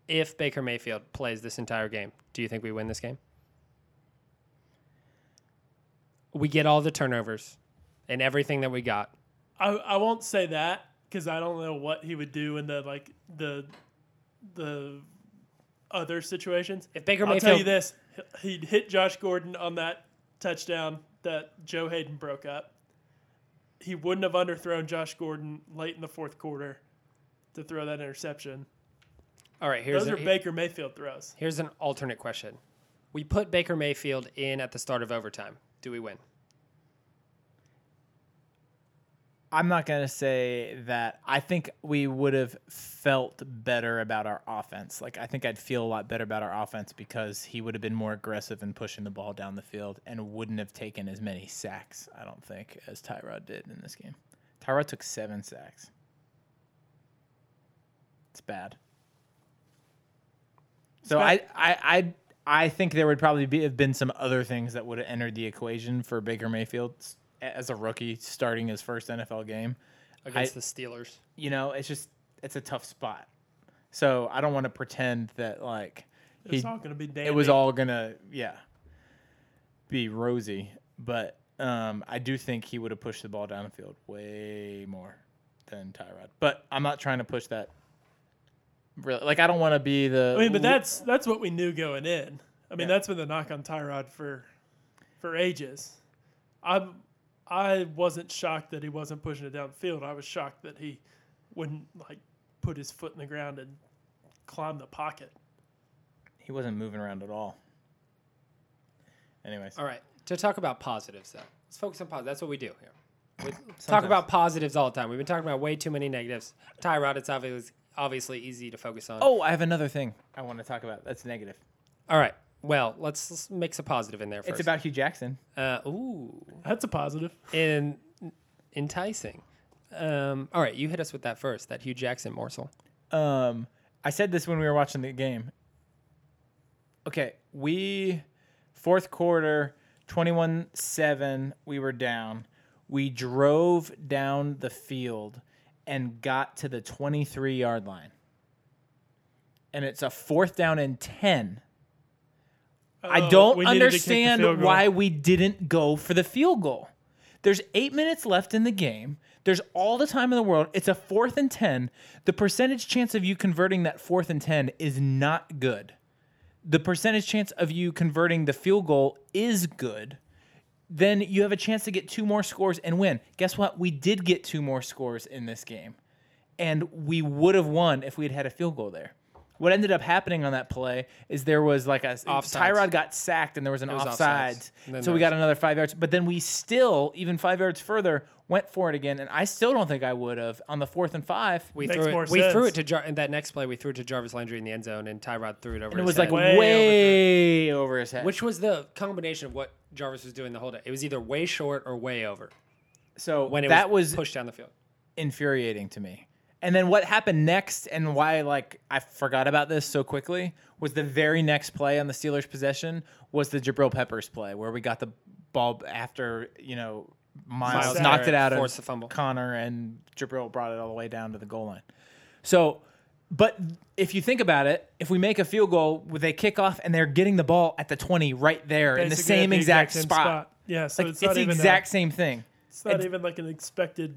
If Baker Mayfield plays this entire game, do you think we win this game? We get all the turnovers and everything that we got. I, I won't say that because I don't know what he would do in the like the the other situations. If Baker I'll Mayfield, tell you this: he'd hit Josh Gordon on that touchdown that Joe Haden broke up. He wouldn't have underthrown Josh Gordon late in the fourth quarter to throw that interception. all right, here's Those a- are Baker Mayfield throws. here's an alternate question. We put Baker Mayfield in at the start of overtime. Do we win? I'm not going to say that. I think we would have felt better about our offense. Like, I think I'd feel a lot better about our offense because he would have been more aggressive in pushing the ball down the field and wouldn't have taken as many sacks, I don't think, as Tyrod did in this game. Tyrod took seven sacks. It's bad. So I. I, I, I think there would probably be, have been some other things that would have entered the equation for Baker Mayfield as a rookie starting his first NFL game. Against I- the Steelers. You know, it's just it's a tough spot. So I don't want to pretend that like It's he, all going to be dandy. it was all gonna yeah be rosy, but um, I do think he would have pushed the ball down the field way more than Tyrod. But I'm not trying to push that. Really, like I don't want to be the. I mean, but that's that's what we knew going in. I mean, Yeah. that's been the knock on Tyrod for for ages. I I wasn't shocked that he wasn't pushing it downfield. I was shocked that he wouldn't like put his foot in the ground and climb the pocket. he wasn't moving around at all. Anyways, All right. To talk about positives, though, let's focus on positives. That's what we do here. We talk about positives all the time. We've been talking about way too many negatives. Tyrod, it's obviously obviously easy to focus on. oh, I have another thing I want to talk about. That's negative. All right. Well, let's, let's mix a positive in there first. It's about Hue Jackson. uh, ooh, That's a positive. and enticing. Um, all right, you hit us with that first. That Hue Jackson morsel. Um, I said this when we were watching the game. Okay, we fourth quarter, 21-7, we were down. We drove down the field and got to the 23-yard line. And it's a fourth down and 10. I Oh, don't we needed to kick the understand why we didn't go for the field goal. There's eight minutes left in the game. There's all the time in the world. It's a fourth and 10. The percentage chance of you converting that fourth and 10 is not good. The percentage chance of you converting the field goal is good. then you have a chance to get two more scores and win. Guess what? We did get two more scores in this game, and we would have won if we had had a field goal there. What ended up happening on that play is there was like a Offsides. Tyrod got sacked and there was an was offsides, offsides. So we got another five yards. But then we still, even five yards further, went for it again, and I still don't think I would have on the fourth and five. We Makes threw it. We threw it to Jar- in that next play. We threw it to Jarvis Landry in the end zone, and Tyrod threw it over. and it his was like head. Way way, over his head. which was the combination of what Jarvis was doing the whole day. It was either way short or way over so when it that was, was pushed down the field. infuriating to me. And then what happened next, and why like I forgot about this so quickly, was the very next play on the Steelers' possession was the Jabril Peppers play where we got the ball after you know Myles, Myles knocked it out of the fumble. Connor and Jabril brought it all the way down to the goal line. So, but if you think about it, if we make a field goal, they kick off and they're getting the ball at the twenty right there in the Basically at same exact, same spot. Yeah, so Like, it's it's, not the exact a, same thing. it's not even like an expected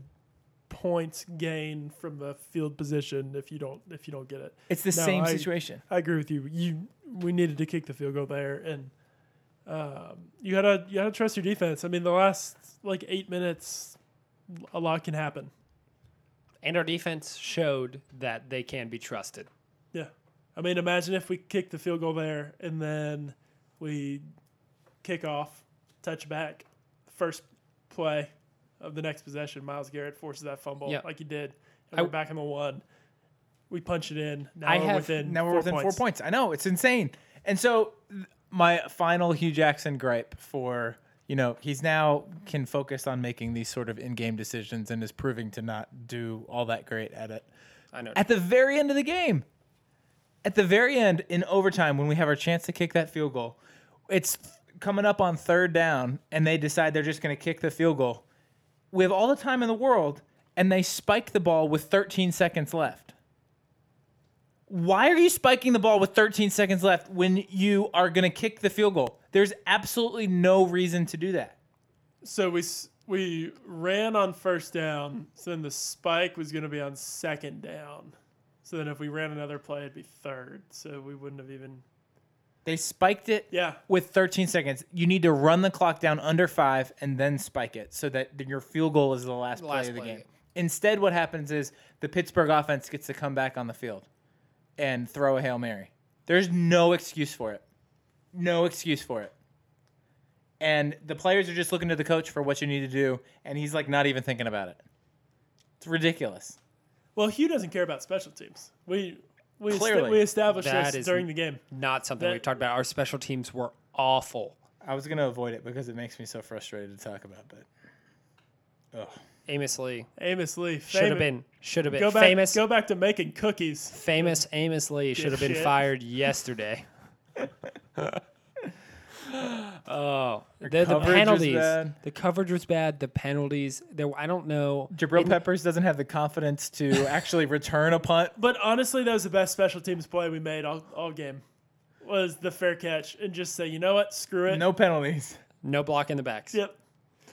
points gain from the field position if you don't if you don't get it. It's the No, same I- situation. I agree with you. You we needed to kick the field goal there, and um, you gotta you gotta trust your defense. I mean, the last like eight minutes, a lot can happen. And our defense showed that they can be trusted. Yeah, I mean, imagine if we kick the field goal there and then we kick off, touch back, first play of the next possession. Myles Garrett forces that fumble Yeah. like he did, and I- we're back in the one. We punch it in. Now I we're have- within now we're four within points. four points. I know it's insane. And so th- my final Hue Jackson gripe for you know he's now can focus on making these sort of in-game decisions and is proving to not do all that great at it. I know. At the very end of the game, at the very end in overtime when we have our chance to kick that field goal, it's coming up on third down and they decide they're just going to kick the field goal. We have all the time in the world and they spike the ball with 13 seconds left. Why are you spiking the ball with 13 seconds left when you are going to kick the field goal? There's absolutely no reason to do that. So we we ran on first down. So then the spike was going to be on second down. So then if we ran another play, it'd be third. So we wouldn't have even. They spiked it Yeah, with 13 seconds. You need to run the clock down under five and then spike it so that your field goal is the last, play Last of the play. game. Instead, what happens is the Pittsburgh offense gets to come back on the field and throw a Hail Mary. There's no excuse for it. No excuse for it. And the players are just looking to the coach for what you need to do, and he's like not even thinking about it. It's ridiculous. Well, Hue doesn't care about special teams. We we est- Clearly. we established That this is- during the game. Not something That- we've talked about. Our special teams were awful. I was gonna avoid it because it makes me so frustrated to talk about, but ugh. Amos Lee Amos Lee should have been should have been go back famous. go back to making cookies. Famous Amos Lee should have been Dipshit. fired yesterday. oh, the, the penalties. The coverage was bad. The penalties. There, I don't know. Jabril It- Peppers doesn't have the confidence to actually return a punt. But honestly, that was the best special teams play we made all, all game. Was the fair catch and just say, you know what, screw it. No penalties. No block in the backs. Yep.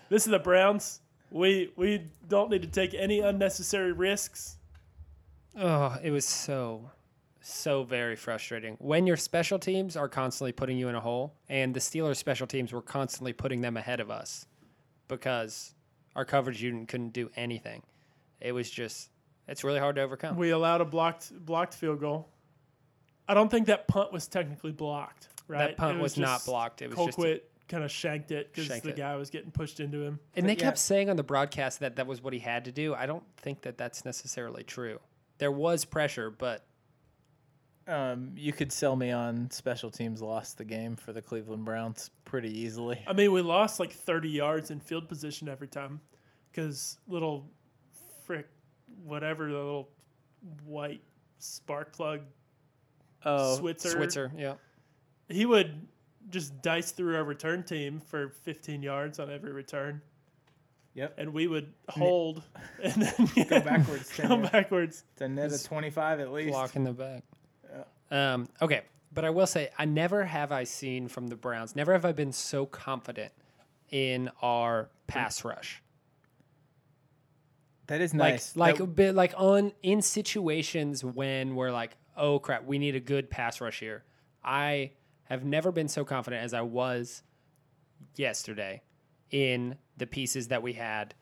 This is the Browns. We we don't need to take any unnecessary risks. Oh, it was so, so very frustrating. When your special teams are constantly putting you in a hole, and the Steelers' special teams were constantly putting them ahead of us because our coverage unit couldn't do anything. It was just, it's really hard to overcome. We allowed a blocked blocked field goal. I don't think that punt was technically blocked. Right? that punt It was, not blocked. It was just. Colquitt kind of shanked it because the it. guy was getting pushed into him. And they yeah. kept saying on the broadcast that that was what he had to do. I don't think that that's necessarily true. There was pressure, but Um, you could sell me on special teams lost the game for the Cleveland Browns pretty easily. I mean, we lost like 30 yards in field position every time because little frick, whatever the little white spark plug Oh, Switzer, Switzer, yeah. he would just dice through our return team for 15 yards on every return, yep. and we would hold and then Go backwards. 10 Go backwards. It's a net of 25 at least. block in the back. Um, okay, but I will say, I never have I seen from the Browns. Never have I been so confident in our pass rush. That is Like, nice. like, That- a bit like on in situations when we're like, oh crap, we need a good pass rush here. I have never been so confident as I was yesterday in the pieces that we had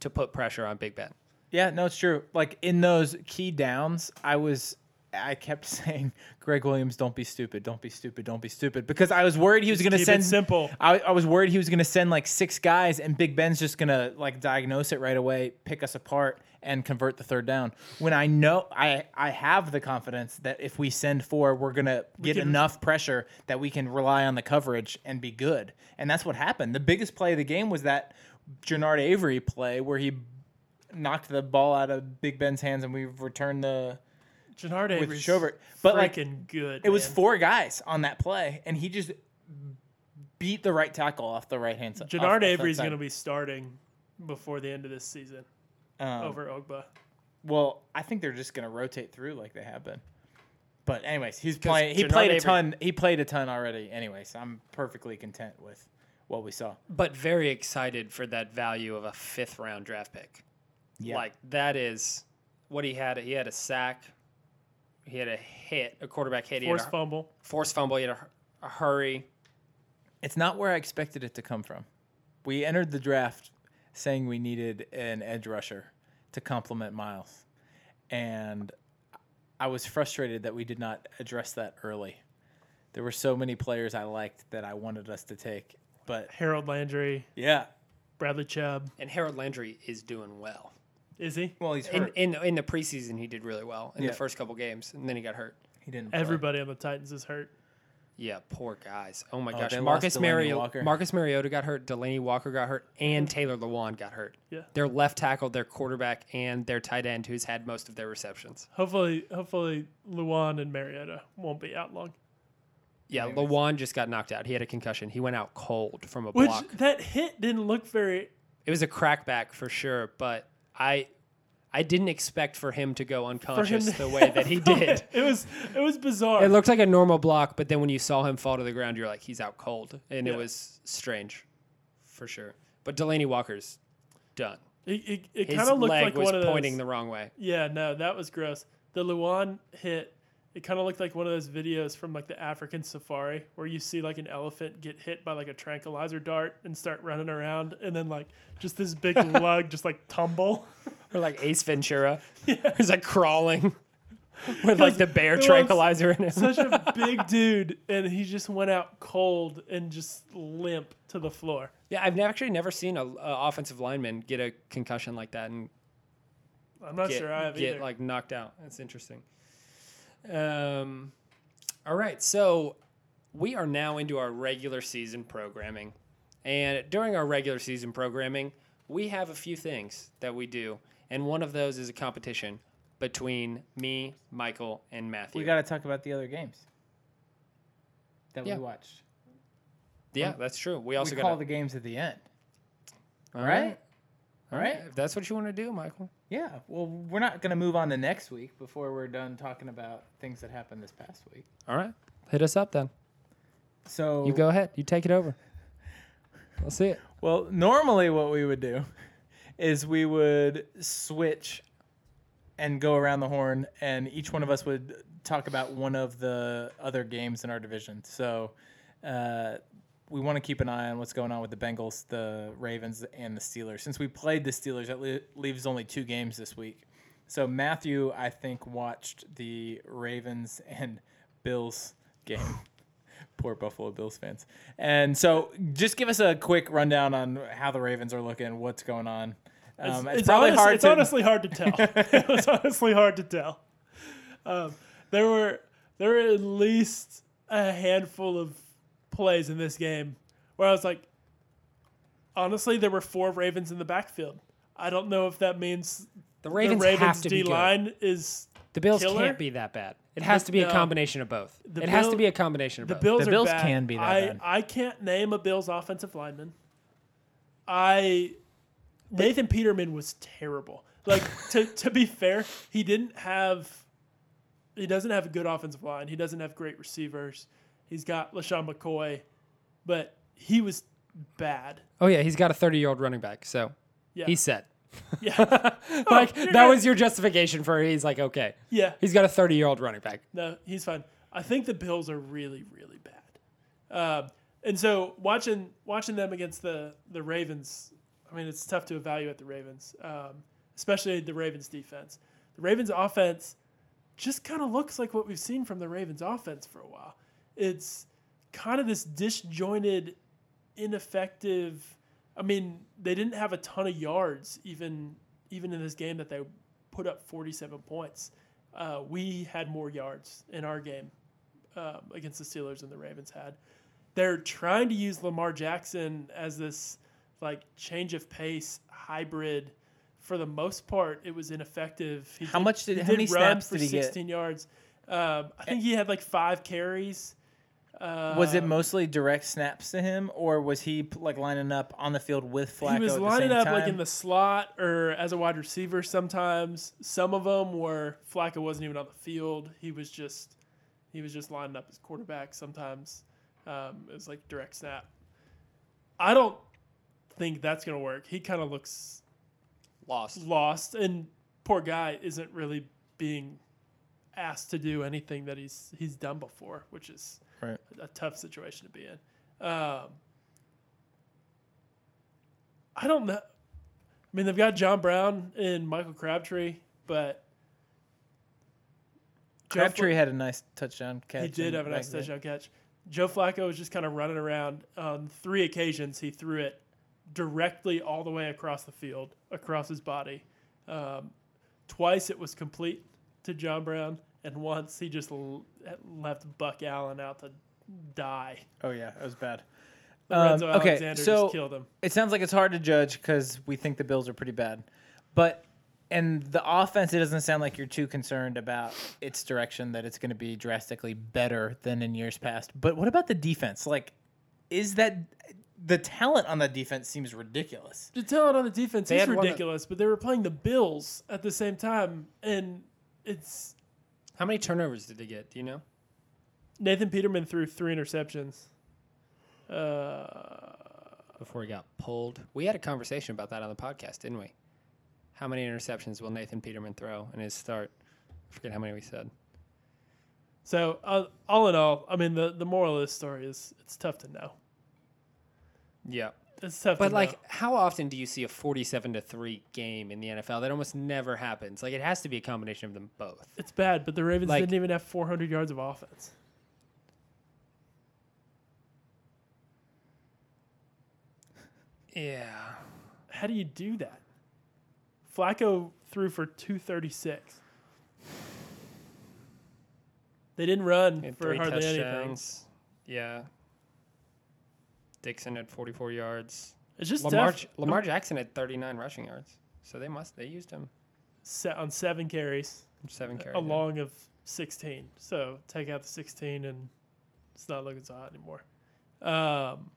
to put pressure on Big Ben. Yeah, no, it's true. Like in those key downs, I was I kept saying, Gregg Williams, don't be stupid, don't be stupid, don't be stupid. Because I was worried he was keep it send simple. I, I was worried he was gonna send like six guys and Big Ben's just gonna like diagnose it right away, pick us apart, and convert the third down. When I know I I have the confidence that if we send four, we're gonna get can- enough pressure that we can rely on the coverage and be good. And that's what happened. The biggest play of the game was that Genard Avery play where he knocked the ball out of Big Ben's hands and we returned the Genard with Avery's Schobert. But like freaking good. it was four guys on that play and he just beat the right tackle off the right hand side. Genard Avery's going to be starting before the end of this season um, over Ogbah. Well, I think they're just going to rotate through like they have been. But anyways, he's 'Cause playing. He Genard played a Avery- ton. He played a ton already. Anyways, I'm perfectly content with what we saw. But very excited for that value of a fifth round draft pick. Yeah. Like that is what he had. He had a sack. He had a hit, a quarterback hit. He Force had a fumble. force fumble. He had a, a hurry. It's not where I expected it to come from. We entered the draft saying we needed an edge rusher to complement Myles. And I was frustrated that we did not address that early. There were so many players I liked that I wanted us to take. But Harold Landry, yeah. Bradley Chubb. And Harold Landry is doing well. Is he? Well, he's In, hurt. in in the preseason, he did really well in Yeah. the first couple games, and then he got hurt. he didn't play. Everybody on the Titans is hurt. Yeah, poor guys. Oh my Oh, gosh, they lost Marcus Delaney Mariota, Marcus Mariota got hurt. Delanie Walker got hurt, and Taylor Lewan got hurt. Yeah. Their left tackle, their quarterback, and their tight end, who's had most of their receptions. Hopefully, hopefully, Lewan and Mariota won't be out long. Yeah, Anyways. Lewan just got knocked out. He had a concussion. He went out cold from a Which block. that hit didn't look very. It was a crackback for sure, but I I didn't expect for him to go unconscious to- the way that he did. It was it was bizarre. It looked like a normal block, but then when you saw him fall to the ground, you're like, he's out cold, and Yeah. it was strange, for sure. But Delanie Walker's done. it it, it kind of looked leg like was one of pointing the wrong way. Yeah, no, that was gross. The Lewan hit. It kind of looked like one of those videos from like the African safari where you see like an elephant get hit by like a tranquilizer dart and start running around, and then like just this big lug just like tumble. Or like Ace Ventura, who's like crawling with like the bear tranquilizer in him. Such a big dude, and he just went out cold and just limp to the floor. Yeah, I've actually never seen a, a offensive lineman get a concussion like that and I'm not get, sure I have get either. like knocked out. That's interesting. Um, all right, so we are now into our regular season programming, and during our regular season programming, we have a few things that we do, and one of those is a competition between me, Michael, and Matthew. We got to talk about the other games that Yeah. we watched. yeah, that's true. We also we got call the games at the end. all right? right. All right, if that's what you want to do, Michael. Yeah. Well, we're not going to move on to next week before we're done talking about things that happened this past week. All right, hit us up then. So You go ahead. You take it over. Let's see it. Well, normally what we would do is we would switch and go around the horn, and each one of us would talk about one of the other games in our division. So uh, we want to keep an eye on what's going on with the Bengals, the Ravens, and the Steelers. Since we played the Steelers, that le- leaves only two games this week. So Matthew, I think, watched the Ravens and Bills game. Poor Buffalo Bills fans. And so, just give us a quick rundown on how the Ravens are looking, what's going on. Um, it's, probably honest- hard It's to. honestly hard to tell. it was honestly hard to tell. Um, there were there were at least a handful of plays in this game where I was like, honestly, there were four Ravens in the backfield. I don't know if that means The Ravens, the Ravens have to D be good. line is The Bills killer. can't be that bad. It has to be a combination of both. The it has to be a combination of the both. Bills. The are Bills bad. can be that I bad. I can't name a Bills offensive lineman. I Nathan Peterman was terrible. Like to to be fair, he didn't have he doesn't have a good offensive line. He doesn't have great receivers. He's got LeSean McCoy, but he was bad. oh yeah, he's got a 30 year old running back, so Yeah. he's set. yeah. like you're that right. was your justification for he's like okay, yeah. he's got a 30 year old running back. No, he's fine. I think the Bills are really, really bad. Um, And so watching watching them against the the Ravens, I mean, it's tough to evaluate the Ravens, um, especially the Ravens defense. The Ravens offense just kind of looks like what we've seen from the Ravens offense for a while. It's kind of this disjointed, ineffective. I mean, they didn't have a ton of yards even even in this game that they put up 47 points. Uh, we had more yards in our game um, against the Steelers than the Ravens had. They're trying to use Lamar Jackson as this like change of pace hybrid. For the most part, it was ineffective. He How much did- he how many snaps for did he get? 16 yards. Um, I think he had like five carries. Uh, Was it mostly direct snaps to him, or was he like lining up on the field with Flacco? he was at the lining same up time? like in the slot or as a wide receiver sometimes. Some of them were Flacco wasn't even on the field. He was just he was just lining up as quarterback. Sometimes um, it was like direct snap. I don't think that's gonna work. He kind of looks Lost. lost, and poor guy isn't really being asked to do anything that he's he's done before, which is Right. a tough situation to be in. Um, I don't know. I mean, they've got John Brown and Michael Crabtree, but Crabtree Fla- had a nice touchdown catch. he did have a nice touchdown catch. Joe Flacco was just kind of running around. On three occasions, he threw it directly all the way across the field, across his body. Um, twice it was complete to John Brown, and once he just l- left Buck Allen out to die. Oh yeah, that was bad. Lorenzo Um, okay, Alexander so just killed him. it sounds like it's hard to judge because we think the Bills are pretty bad, but and the offense, it doesn't sound like you're too concerned about its direction that it's going to be drastically better than in years past. But what about the defense? Like, is that the talent on the defense seems ridiculous? The talent on the defense They is had one of- ridiculous, but they were playing the Bills at the same time, and it's How many turnovers did they get? Do you know? Nathan Peterman threw three interceptions. Uh, Before he got pulled, we had a conversation about that on the podcast, didn't we? How many interceptions will Nathan Peterman throw in his start? I forget how many we said. So uh, all in all, I mean the the moral of this story is it's tough to know. Yeah. Tough. But to like, know. how often do you see a forty-seven to three game in the NFL? That almost never happens. Like, it has to be a combination of them both. it's bad. But the Ravens like- didn't even have 400 yards of offense. Yeah. How do you do that? Flacco threw for 236. They didn't run for hardly anything. Yeah. Dixon had forty-four yards. It's just Lamar tough. Lamar Jackson had thirty-nine rushing yards. So they must they used him set on seven carries, seven carries. a long of 16. So take out the 16, and it's not looking so hot anymore. Um,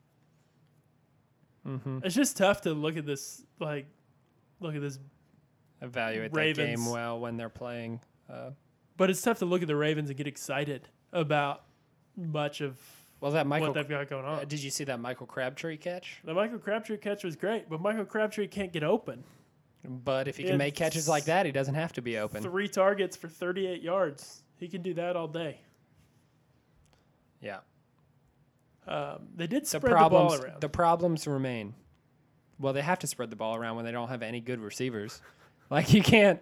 Mm-hmm. it's just tough to look at this, like, look at this. Evaluate that game well when they're playing. Uh, But it's tough to look at the Ravens and get excited about much of well, that Michael. what they've got going on. uh, did you see that Michael Crabtree catch? the Michael Crabtree catch was great, but Michael Crabtree can't get open. But if he can make catches like that, he doesn't have to be open. Three targets for 38 yards. He can do that all day. Yeah. Um, they did The spread the, problems. ball around. The problems remain. Well, they have to spread the ball around when they don't have any good receivers. Like you can't.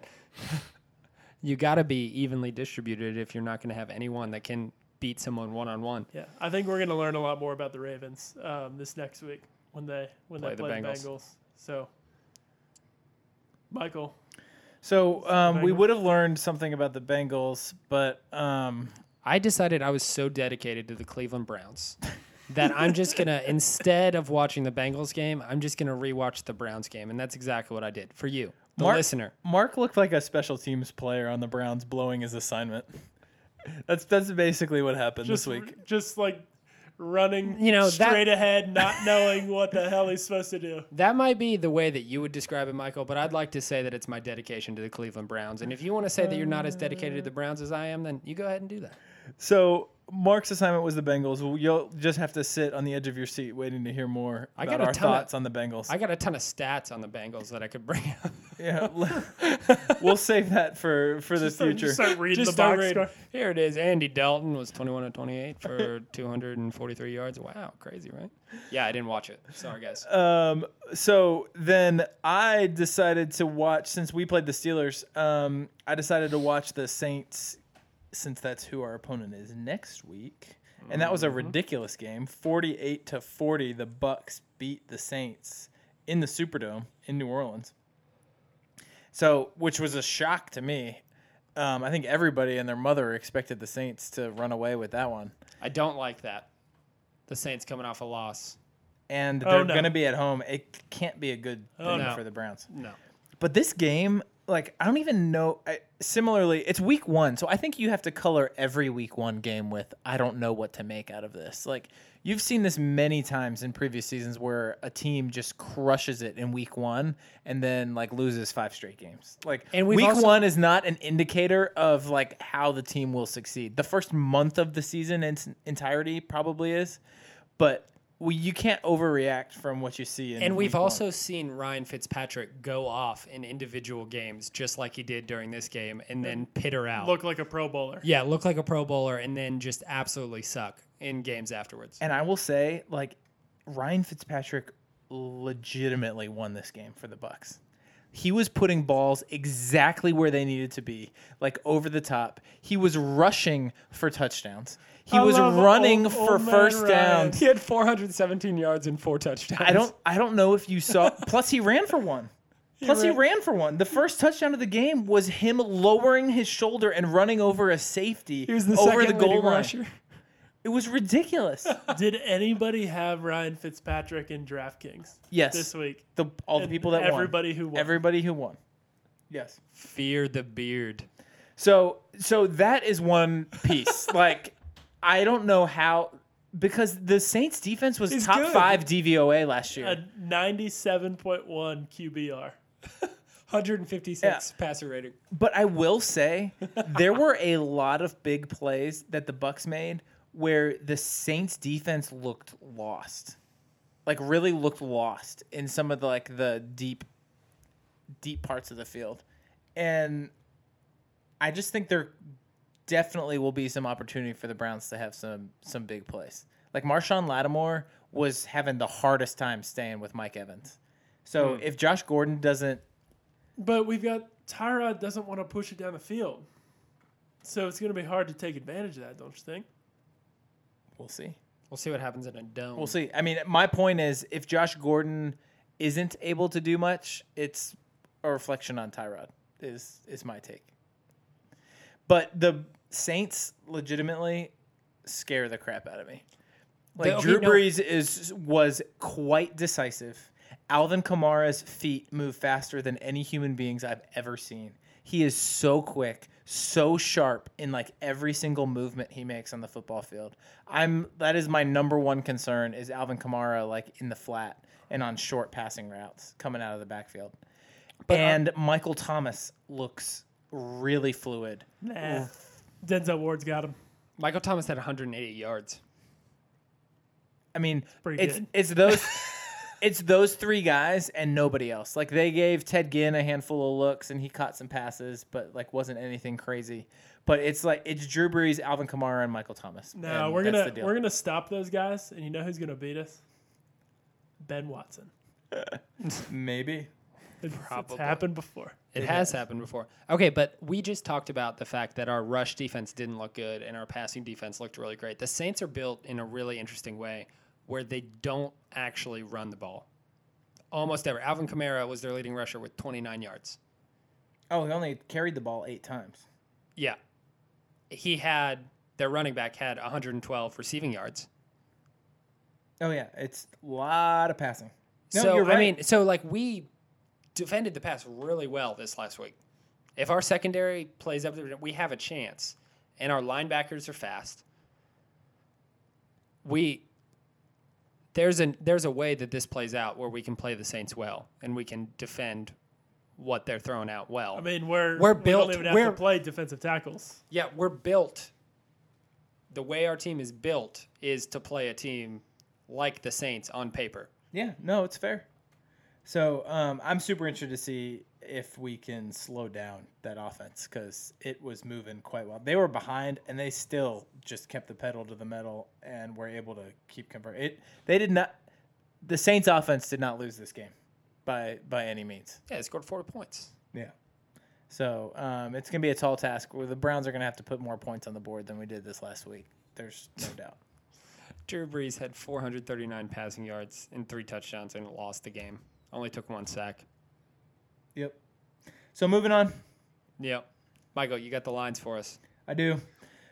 you got to be evenly distributed if you're not going to have anyone that can beat someone one on one. yeah, I think we're going to learn a lot more about the Ravens um, this next week when they when Play they the play the Bengals. Bengals. So, Michael, So um, we would have learned something about the Bengals, but um, I decided I was so dedicated to the Cleveland Browns that I'm just gonna instead of watching the Bengals game, I'm just gonna rewatch the Browns game, and that's exactly what I did for you, the Mark- listener. Mark looked like a special teams player on the Browns blowing his assignment. That's that's basically what happened just this week. just like running, You know, that- straight ahead, not knowing what the hell he's supposed to do. That might be the way that you would describe it, Michael, but I'd like to say that it's my dedication to the Cleveland Browns. And if you want to say that you're not as dedicated to the Browns as I am, then you go ahead and do that. So Mark's assignment was the Bengals. Well, You'll just have to sit on the edge of your seat waiting to hear more I about got a our ton of- thoughts on the Bengals. I got a ton of stats on the Bengals that I could bring up. yeah, we'll save that for for the future. start reading the box reading. score. Here it is. Andy Dalton was 21 to 28 for 243 yards. Wow, crazy, right? Yeah, I didn't watch it. Sorry, guys. Um, so then I decided to watch since we played the Steelers. Um, I decided to watch the Saints since that's who our opponent is next week, and that was a ridiculous game, forty-eight to forty. The Bucks beat the Saints in the Superdome in New Orleans. So, which was a shock to me. Um, I think everybody and their mother expected the Saints to run away with that one. I don't like that. The Saints coming off a loss. And Oh, they're no. going to be at home. It can't be a good thing Oh, no. for the Browns. No. But this game, like, I don't even know. I, similarly, it's week one, so I think you have to color every week one game with I don't know what to make out of this. Like, you've seen this many times in previous seasons where a team just crushes it in week one and then like loses five straight games. Like, And week also- one is not an indicator of like how the team will succeed. The first month of the season in its entirety probably is, but. Well, you can't overreact from what you see. In And we've week one. also seen Ryan Fitzpatrick go off in individual games, just like he did during this game, and then pitter out. Look like a Pro Bowler. yeah, look like a Pro Bowler, and then just absolutely suck in games afterwards. And I will say, like, Ryan Fitzpatrick legitimately won this game for the Bucks. He was putting balls exactly where they needed to be, like over the top. He was rushing for touchdowns. He I was running old- for old first Ryan. downs. He had 417 yards and four touchdowns. I don't I don't know if you saw plus he ran for one. Plus he ran- ran for one. The first touchdown of the game was him lowering his shoulder and running over a safety He was the over the goal line. rusher. It was ridiculous. Did anybody have Ryan Fitzpatrick in DraftKings Yes. this week? the all the people that everybody won. who won. Everybody who won. Yes. Fear the beard. So so that is one piece. like I don't know how because the Saints defense was It's top good. 5 DVOA last year. A 97.1 QBR. 156 Yeah. passer rating. but I will say there were a lot of big plays that the Bucks made where the Saints defense looked lost. Like really looked lost in some of the like the deep deep parts of the field. And I just think there definitely will be some opportunity for the Browns to have some some big plays. Like Marshon Lattimore was having the hardest time staying with Mike Evans. So hmm. if Josh Gordon doesn't But we've got Tyrod doesn't want to push it down the field. So it's going to be hard to take advantage of that, don't you think? we'll see. We'll see what happens in a dome. We'll see. I mean, my point is, if Josh Gordon isn't able to do much, it's a reflection on Tyrod. Is is my take. But the Saints legitimately scare the crap out of me. Like okay, Drew no. Brees is was quite decisive. Alvin Kamara's feet move faster than any human beings I've ever seen. He is so quick, so sharp in like every single movement he makes on the football field. I'm that is my number one concern is Alvin Kamara like in the flat and on short passing routes coming out of the backfield. Um, and Michael Thomas looks really fluid. Nah. Denzel Ward's got him. Michael Thomas had 180 yards. I mean, pretty it's good. it's those it's those three guys and nobody else. Like they gave Ted Ginn a handful of looks and he caught some passes, but like wasn't anything crazy. But it's like it's Drew Brees, Alvin Kamara, and Michael Thomas. No, we're gonna we're gonna stop those guys, and you know who's gonna beat us? Ben Watson. maybe. It's, it's happened before. It has happened before. Okay, but we just talked about the fact that our rush defense didn't look good and our passing defense looked really great. The Saints are built in a really interesting way where they don't actually run the ball. Almost ever. Alvin Kamara was their leading rusher with 29 yards. Oh, he only carried the ball eight times. Yeah. He had their running back had 112 receiving yards. Oh yeah, it's a lot of passing. No, so you're right. I mean, so like we defended the pass really well this last week. If our secondary plays up, to- we have a chance, and our linebackers are fast. We there's a there's a way that this plays out where we can play the Saints well and we can defend what they're throwing out well. I mean, we're We're we built- Don't even have we're- to play defensive tackles. yeah, we're built the way our team is built is to play a team like the Saints on paper. Yeah, no, it's fair. So um, I'm super interested to see if we can slow down that offense because it was moving quite well. They were behind and they still just kept the pedal to the metal and were able to keep converting. It they did not. The Saints offense did not lose this game by by any means. Yeah, they scored four points. Yeah. So um, it's gonna be a tall task. Where the Browns are gonna have to put more points on the board than we did this last week. There's no doubt. Drew Brees had 439 passing yards and three touchdowns and lost the game. Only took one sack. Yep. So moving on. Yep. Michael, you got the lines for us. I do.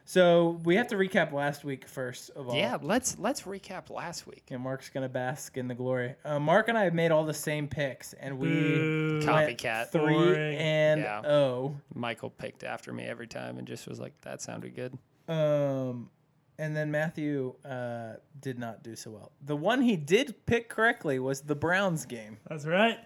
So we have to recap last week first of all. Yeah, let's let's recap last week. And Mark's gonna bask in the glory. Uh, Mark and I have made all the same picks, and we Boo. went Copycat. three Boring. and Yeah. oh. Michael picked after me every time and just was like, that sounded good. Um, and then Matthew uh, did not do so well. The one he did pick correctly was the Browns game. That's right.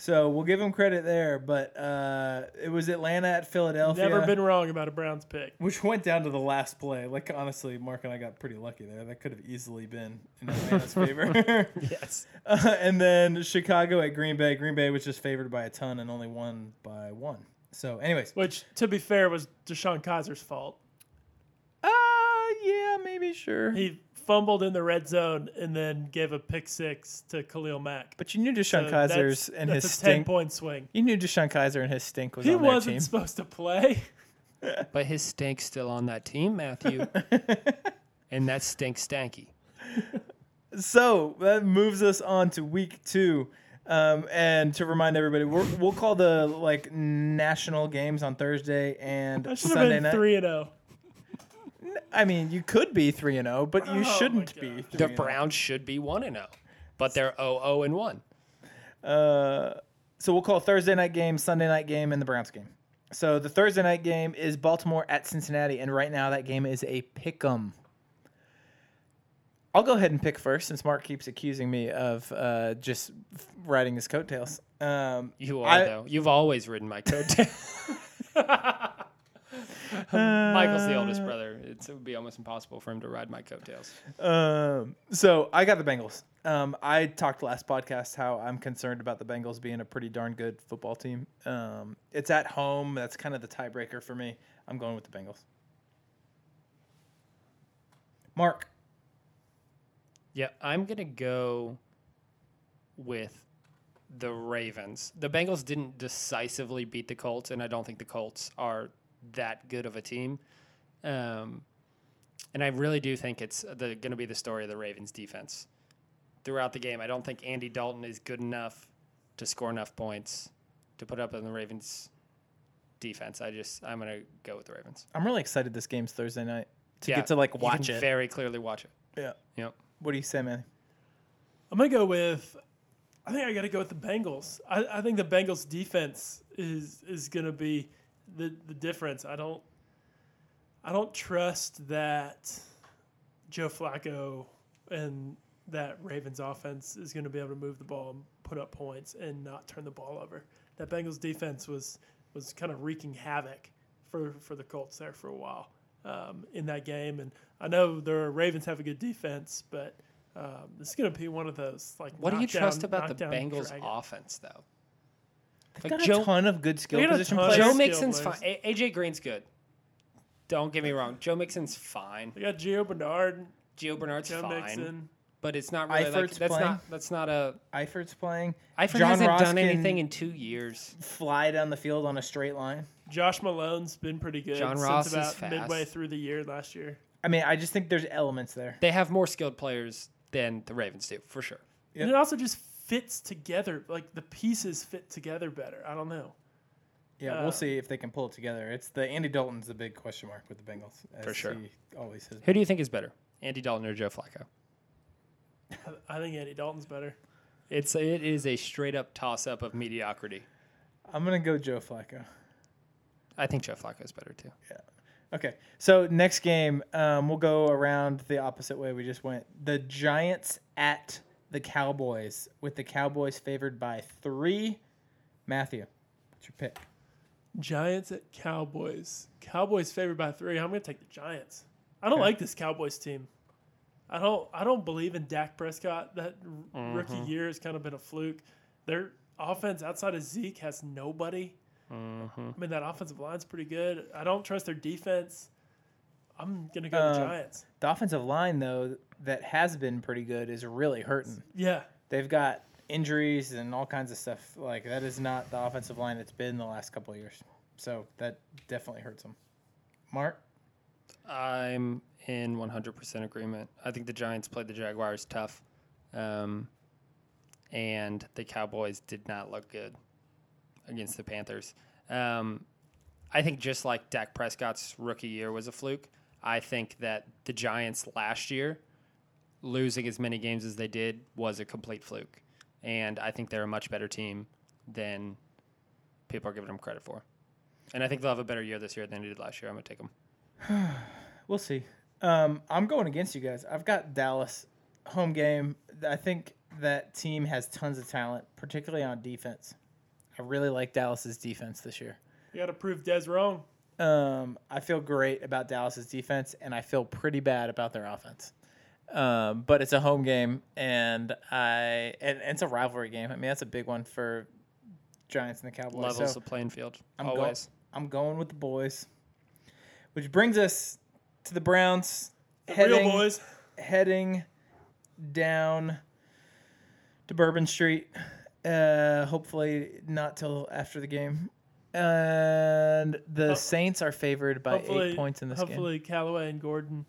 So we'll give him credit there. But uh, it was Atlanta at Philadelphia. Never been wrong about a Browns pick. Which went down to the last play. Like honestly, Mark and I got pretty lucky there. That could have easily been in Atlanta's favor. Yes. Uh, and then Chicago at Green Bay. Green Bay was just favored by a ton and only won by one. So, anyways, Which, to be fair, was DeShone Kizer's fault. Yeah, maybe sure. He fumbled in the red zone and then gave a pick six to Khalil Mack. But you knew DeShone So Kizer's that's- and that's his a ten stink. point swing. You knew DeShone Kizer and his stink was He on their wasn't team. supposed to play. But his stink's still on that team, Matthew. and that stink stanky. So that moves us on to week two. Um, and to remind everybody, we're, we'll call the like national games on Thursday and I should have Sunday been night. three and oh. zero. I mean, you could be three and zero, but you Oh, shouldn't be. God. 3 The oh. Browns should be 1 and 0, but they're 0 0 and 1. Uh, so we'll call Thursday night game, Sunday night game, and the Browns game. So the Thursday night game is Baltimore at Cincinnati, and right now that game is a pick 'em. I'll go ahead and pick first, since Mark keeps accusing me of uh, just riding his coattails. Um, You are, I- though. You've always ridden my coattail. Michael's the oldest brother. It's, it would be almost impossible for him to ride my coattails. Um, so I got the Bengals. Um, I talked last podcast how I'm concerned about the Bengals being a pretty darn good football team. Um, it's at home. That's kind of the tiebreaker for me. I'm going with the Bengals. Mark. Yeah, I'm going to go with the Ravens. The Bengals didn't decisively beat the Colts, and I don't think the Colts are that good of a team. Um, and I really do think it's going to be the story of the Ravens defense throughout the game. I don't think Andy Dalton is good enough to score enough points to put up in the Ravens defense. I just I'm going to go with the Ravens. I'm really excited this game's Thursday night to Yeah, get to like you watch can it. Very clearly watch it. yeah. Yep. What do you say, man? I'm gonna go with. I think I got to go with the Bengals. I, I think the Bengals defense is is gonna be the the difference. I don't. I don't trust that Joe Flacco and that Ravens offense is going to be able to move the ball and put up points and not turn the ball over. That Bengals defense was was kind of wreaking havoc for for the Colts there for a while um, in that game. And I know the Ravens have a good defense, but um, this is going to be one of those like. What do you trust about the Bengals drag it. offense, though? They've Like got Joe- a ton of good skill They got a position players. Joe skill Mixon's fine. A- AJ Green's good. Don't get me wrong. Joe Mixon's fine. They got Gio Bernard, Gio Bernard's Joe fine. Mixon. But it's not really like Eifert's that's playing. not that's not a Eifert's playing. Eifert John hasn't Ross done anything in two years. Fly down the field on a straight line. Josh Malone's been pretty good John since Ross is about fast. midway through the year last year. I mean, I just think there's elements there. They have more skilled players than the Ravens do, for sure. Yep. And it also just fits together. Like the pieces fit together better. I don't know. Yeah, Uh, we'll see if they can pull it together. It's the Andy Dalton's the big question mark with the Bengals. as For sure. He always has. Who do you think is better, Andy Dalton or Joe Flacco? I, I think Andy Dalton's better. It's it is a straight up toss up of mediocrity. I'm gonna go Joe Flacco. I think Joe Flacco is better too. Yeah. Okay, so next game, um, we'll go around the opposite way we just went. The Giants at the Cowboys, with the Cowboys favored by three. Matthew, what's your pick? Giants at Cowboys. Cowboys favored by three. I'm going to take the Giants. I don't Okay. like this Cowboys team. I don't. I don't believe in Dak Prescott. That Mm-hmm. rookie year has kind of been a fluke. Their offense outside of Zeke has nobody. Mm-hmm. I mean, that offensive line's pretty good. I don't trust their defense. I'm gonna go Uh, the Giants. The offensive line, though, that has been pretty good, is really hurting. Yeah, They've got injuries and all kinds of stuff. Like that is not the offensive line it's been the last couple of years. So that definitely hurts them. Mark, I'm in 100% agreement. I think the Giants played the Jaguars tough, um, and the Cowboys did not look good against the Panthers. Um, I think just like Dak Prescott's rookie year was a fluke, I think that the Giants last year losing as many games as they did was a complete fluke, and I think they're a much better team than people are giving them credit for. And I think they'll have a better year this year than they did last year. I'm gonna take them. we'll see. Um, I'm going against you guys. I've got Dallas home game. I think that team has tons of talent, particularly on defense. I really like Dallas's defense this year. you got to prove Des wrong. Um, I feel great about Dallas's defense, and I feel pretty bad about their offense. Um, but it's a home game, and I and, and it's a rivalry game. I mean, that's a big one for Giants and the Cowboys. Levels So the playing field. I'm go- always. I'm going with the boys, which brings us to the Browns The heading real boys. heading down to Bourbon Street. Uh, hopefully not till after the game. And the Ho- Saints are favored by Hopefully, eight points in this game. hopefully Callaway and Gordon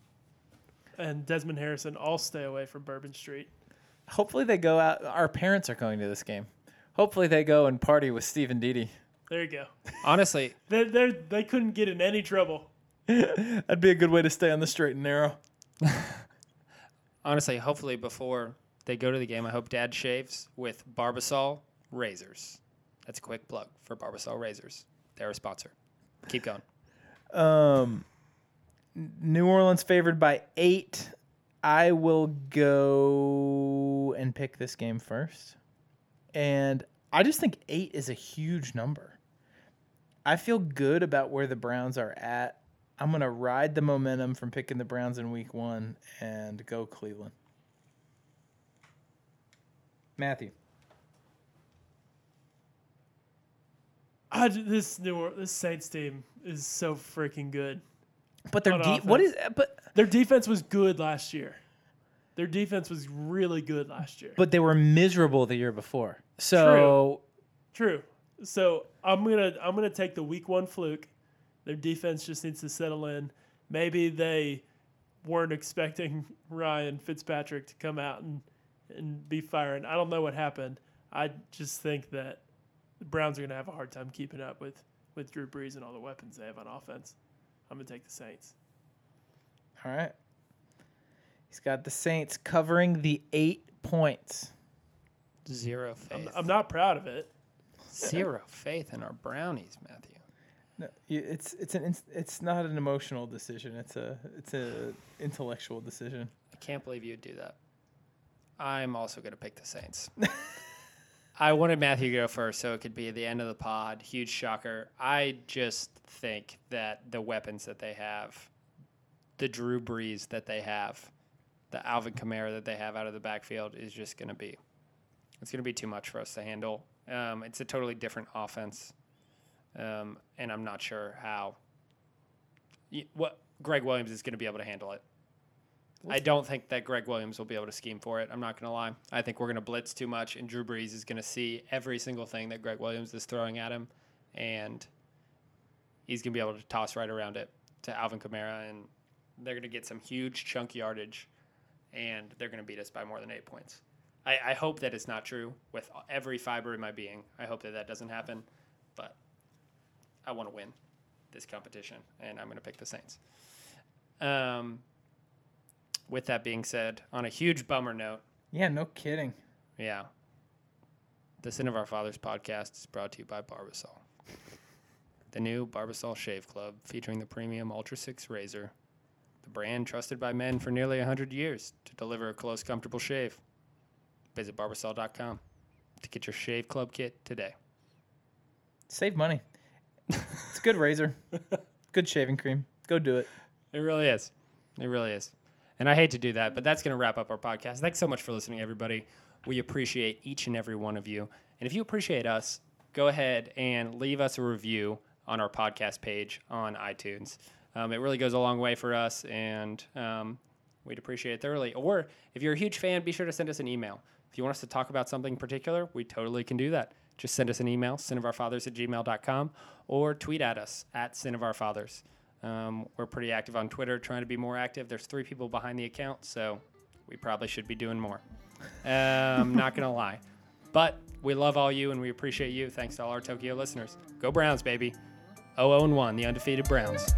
and Desmond Harrison all stay away from Bourbon Street. Hopefully they go out. Our parents are going to this game. Hopefully they go and party with Steve and Didi. There you go. Honestly, They they they couldn't get in any trouble. That'd be a good way to stay on the straight and narrow. honestly, hopefully before they go to the game, I hope Dad shaves with Barbasol razors. That's a quick plug for Barbasol razors. They're a sponsor. Keep going. Um, New Orleans favored by eight. I will go and pick this game first. And I just think eight is a huge number. I feel good about where the Browns are at. I'm going to ride the momentum from picking the Browns in week one and go Cleveland. Matthew. I this New Orleans, this Saints team is so freaking good. But their de- what is uh, but Their defense was good last year. Their defense was really good last year. but they were miserable the year before. So True. So I'm gonna I'm gonna take the week one fluke. Their defense just needs to settle in. Maybe they weren't expecting Ryan Fitzpatrick to come out and and be firing. I don't know what happened. I just think that the Browns are gonna have a hard time keeping up with with Drew Brees and all the weapons they have on offense. I'm gonna take the Saints. All right. He's got the Saints covering the eight points. Zero I'm, faith. I'm not proud of it. Zero faith in our brownies, Matthew. No, it's it's an it's not an emotional decision. It's a it's a intellectual decision. I can't believe you'd do that. I'm also going to pick the Saints. I wanted Matthew to go first so it could be the end of the pod. Huge shocker. I just think that the weapons that they have, the Drew Brees that they have, the Alvin Kamara that they have out of the backfield is just going to be, it's going to be too much for us to handle. Um, it's a totally different offense, um, and I'm not sure how. What Gregg Williams is going to be able to handle it. I don't think that Gregg Williams will be able to scheme for it. I'm not going to lie. I think we're going to blitz too much, and Drew Brees is going to see every single thing that Gregg Williams is throwing at him, and he's going to be able to toss right around it to Alvin Kamara, and they're going to get some huge chunk yardage, and they're going to beat us by more than eight points. I, I hope that it's not true with every fiber in my being. I hope that that doesn't happen, but I want to win this competition, and I'm going to pick the Saints. Um, with that being said, on a huge bummer note, Yeah, no kidding. yeah, the Sin of Our Fathers podcast is brought to you by Barbasol. The new Barbasol Shave Club featuring the premium Ultra 6 razor, the brand trusted by men for nearly 100 years to deliver a close, comfortable shave. Visit barbasol.com to get your Shave Club kit today. Save money. it's a good razor. good shaving cream. Go do it. It really is. It really is. And I hate to do that, but that's going to wrap up our podcast. Thanks so much for listening, everybody. We appreciate each and every one of you. And if you appreciate us, go ahead and leave us a review on our podcast page on iTunes. Um, it really goes a long way for us, and um, we'd appreciate it thoroughly. Or if you're a huge fan, be sure to send us an email. If you want us to talk about something particular, we totally can do that. Just send us an email, sinofourfathers at gmail.com, or tweet at us at sinofourfathers. Um, we're pretty active on Twitter, trying to be more active. There's three people behind the account, so we probably should be doing more. Um, not going to lie. But we love all you and we appreciate you. Thanks to all our Tokyo listeners. Go Browns, baby. 0 1, the undefeated Browns.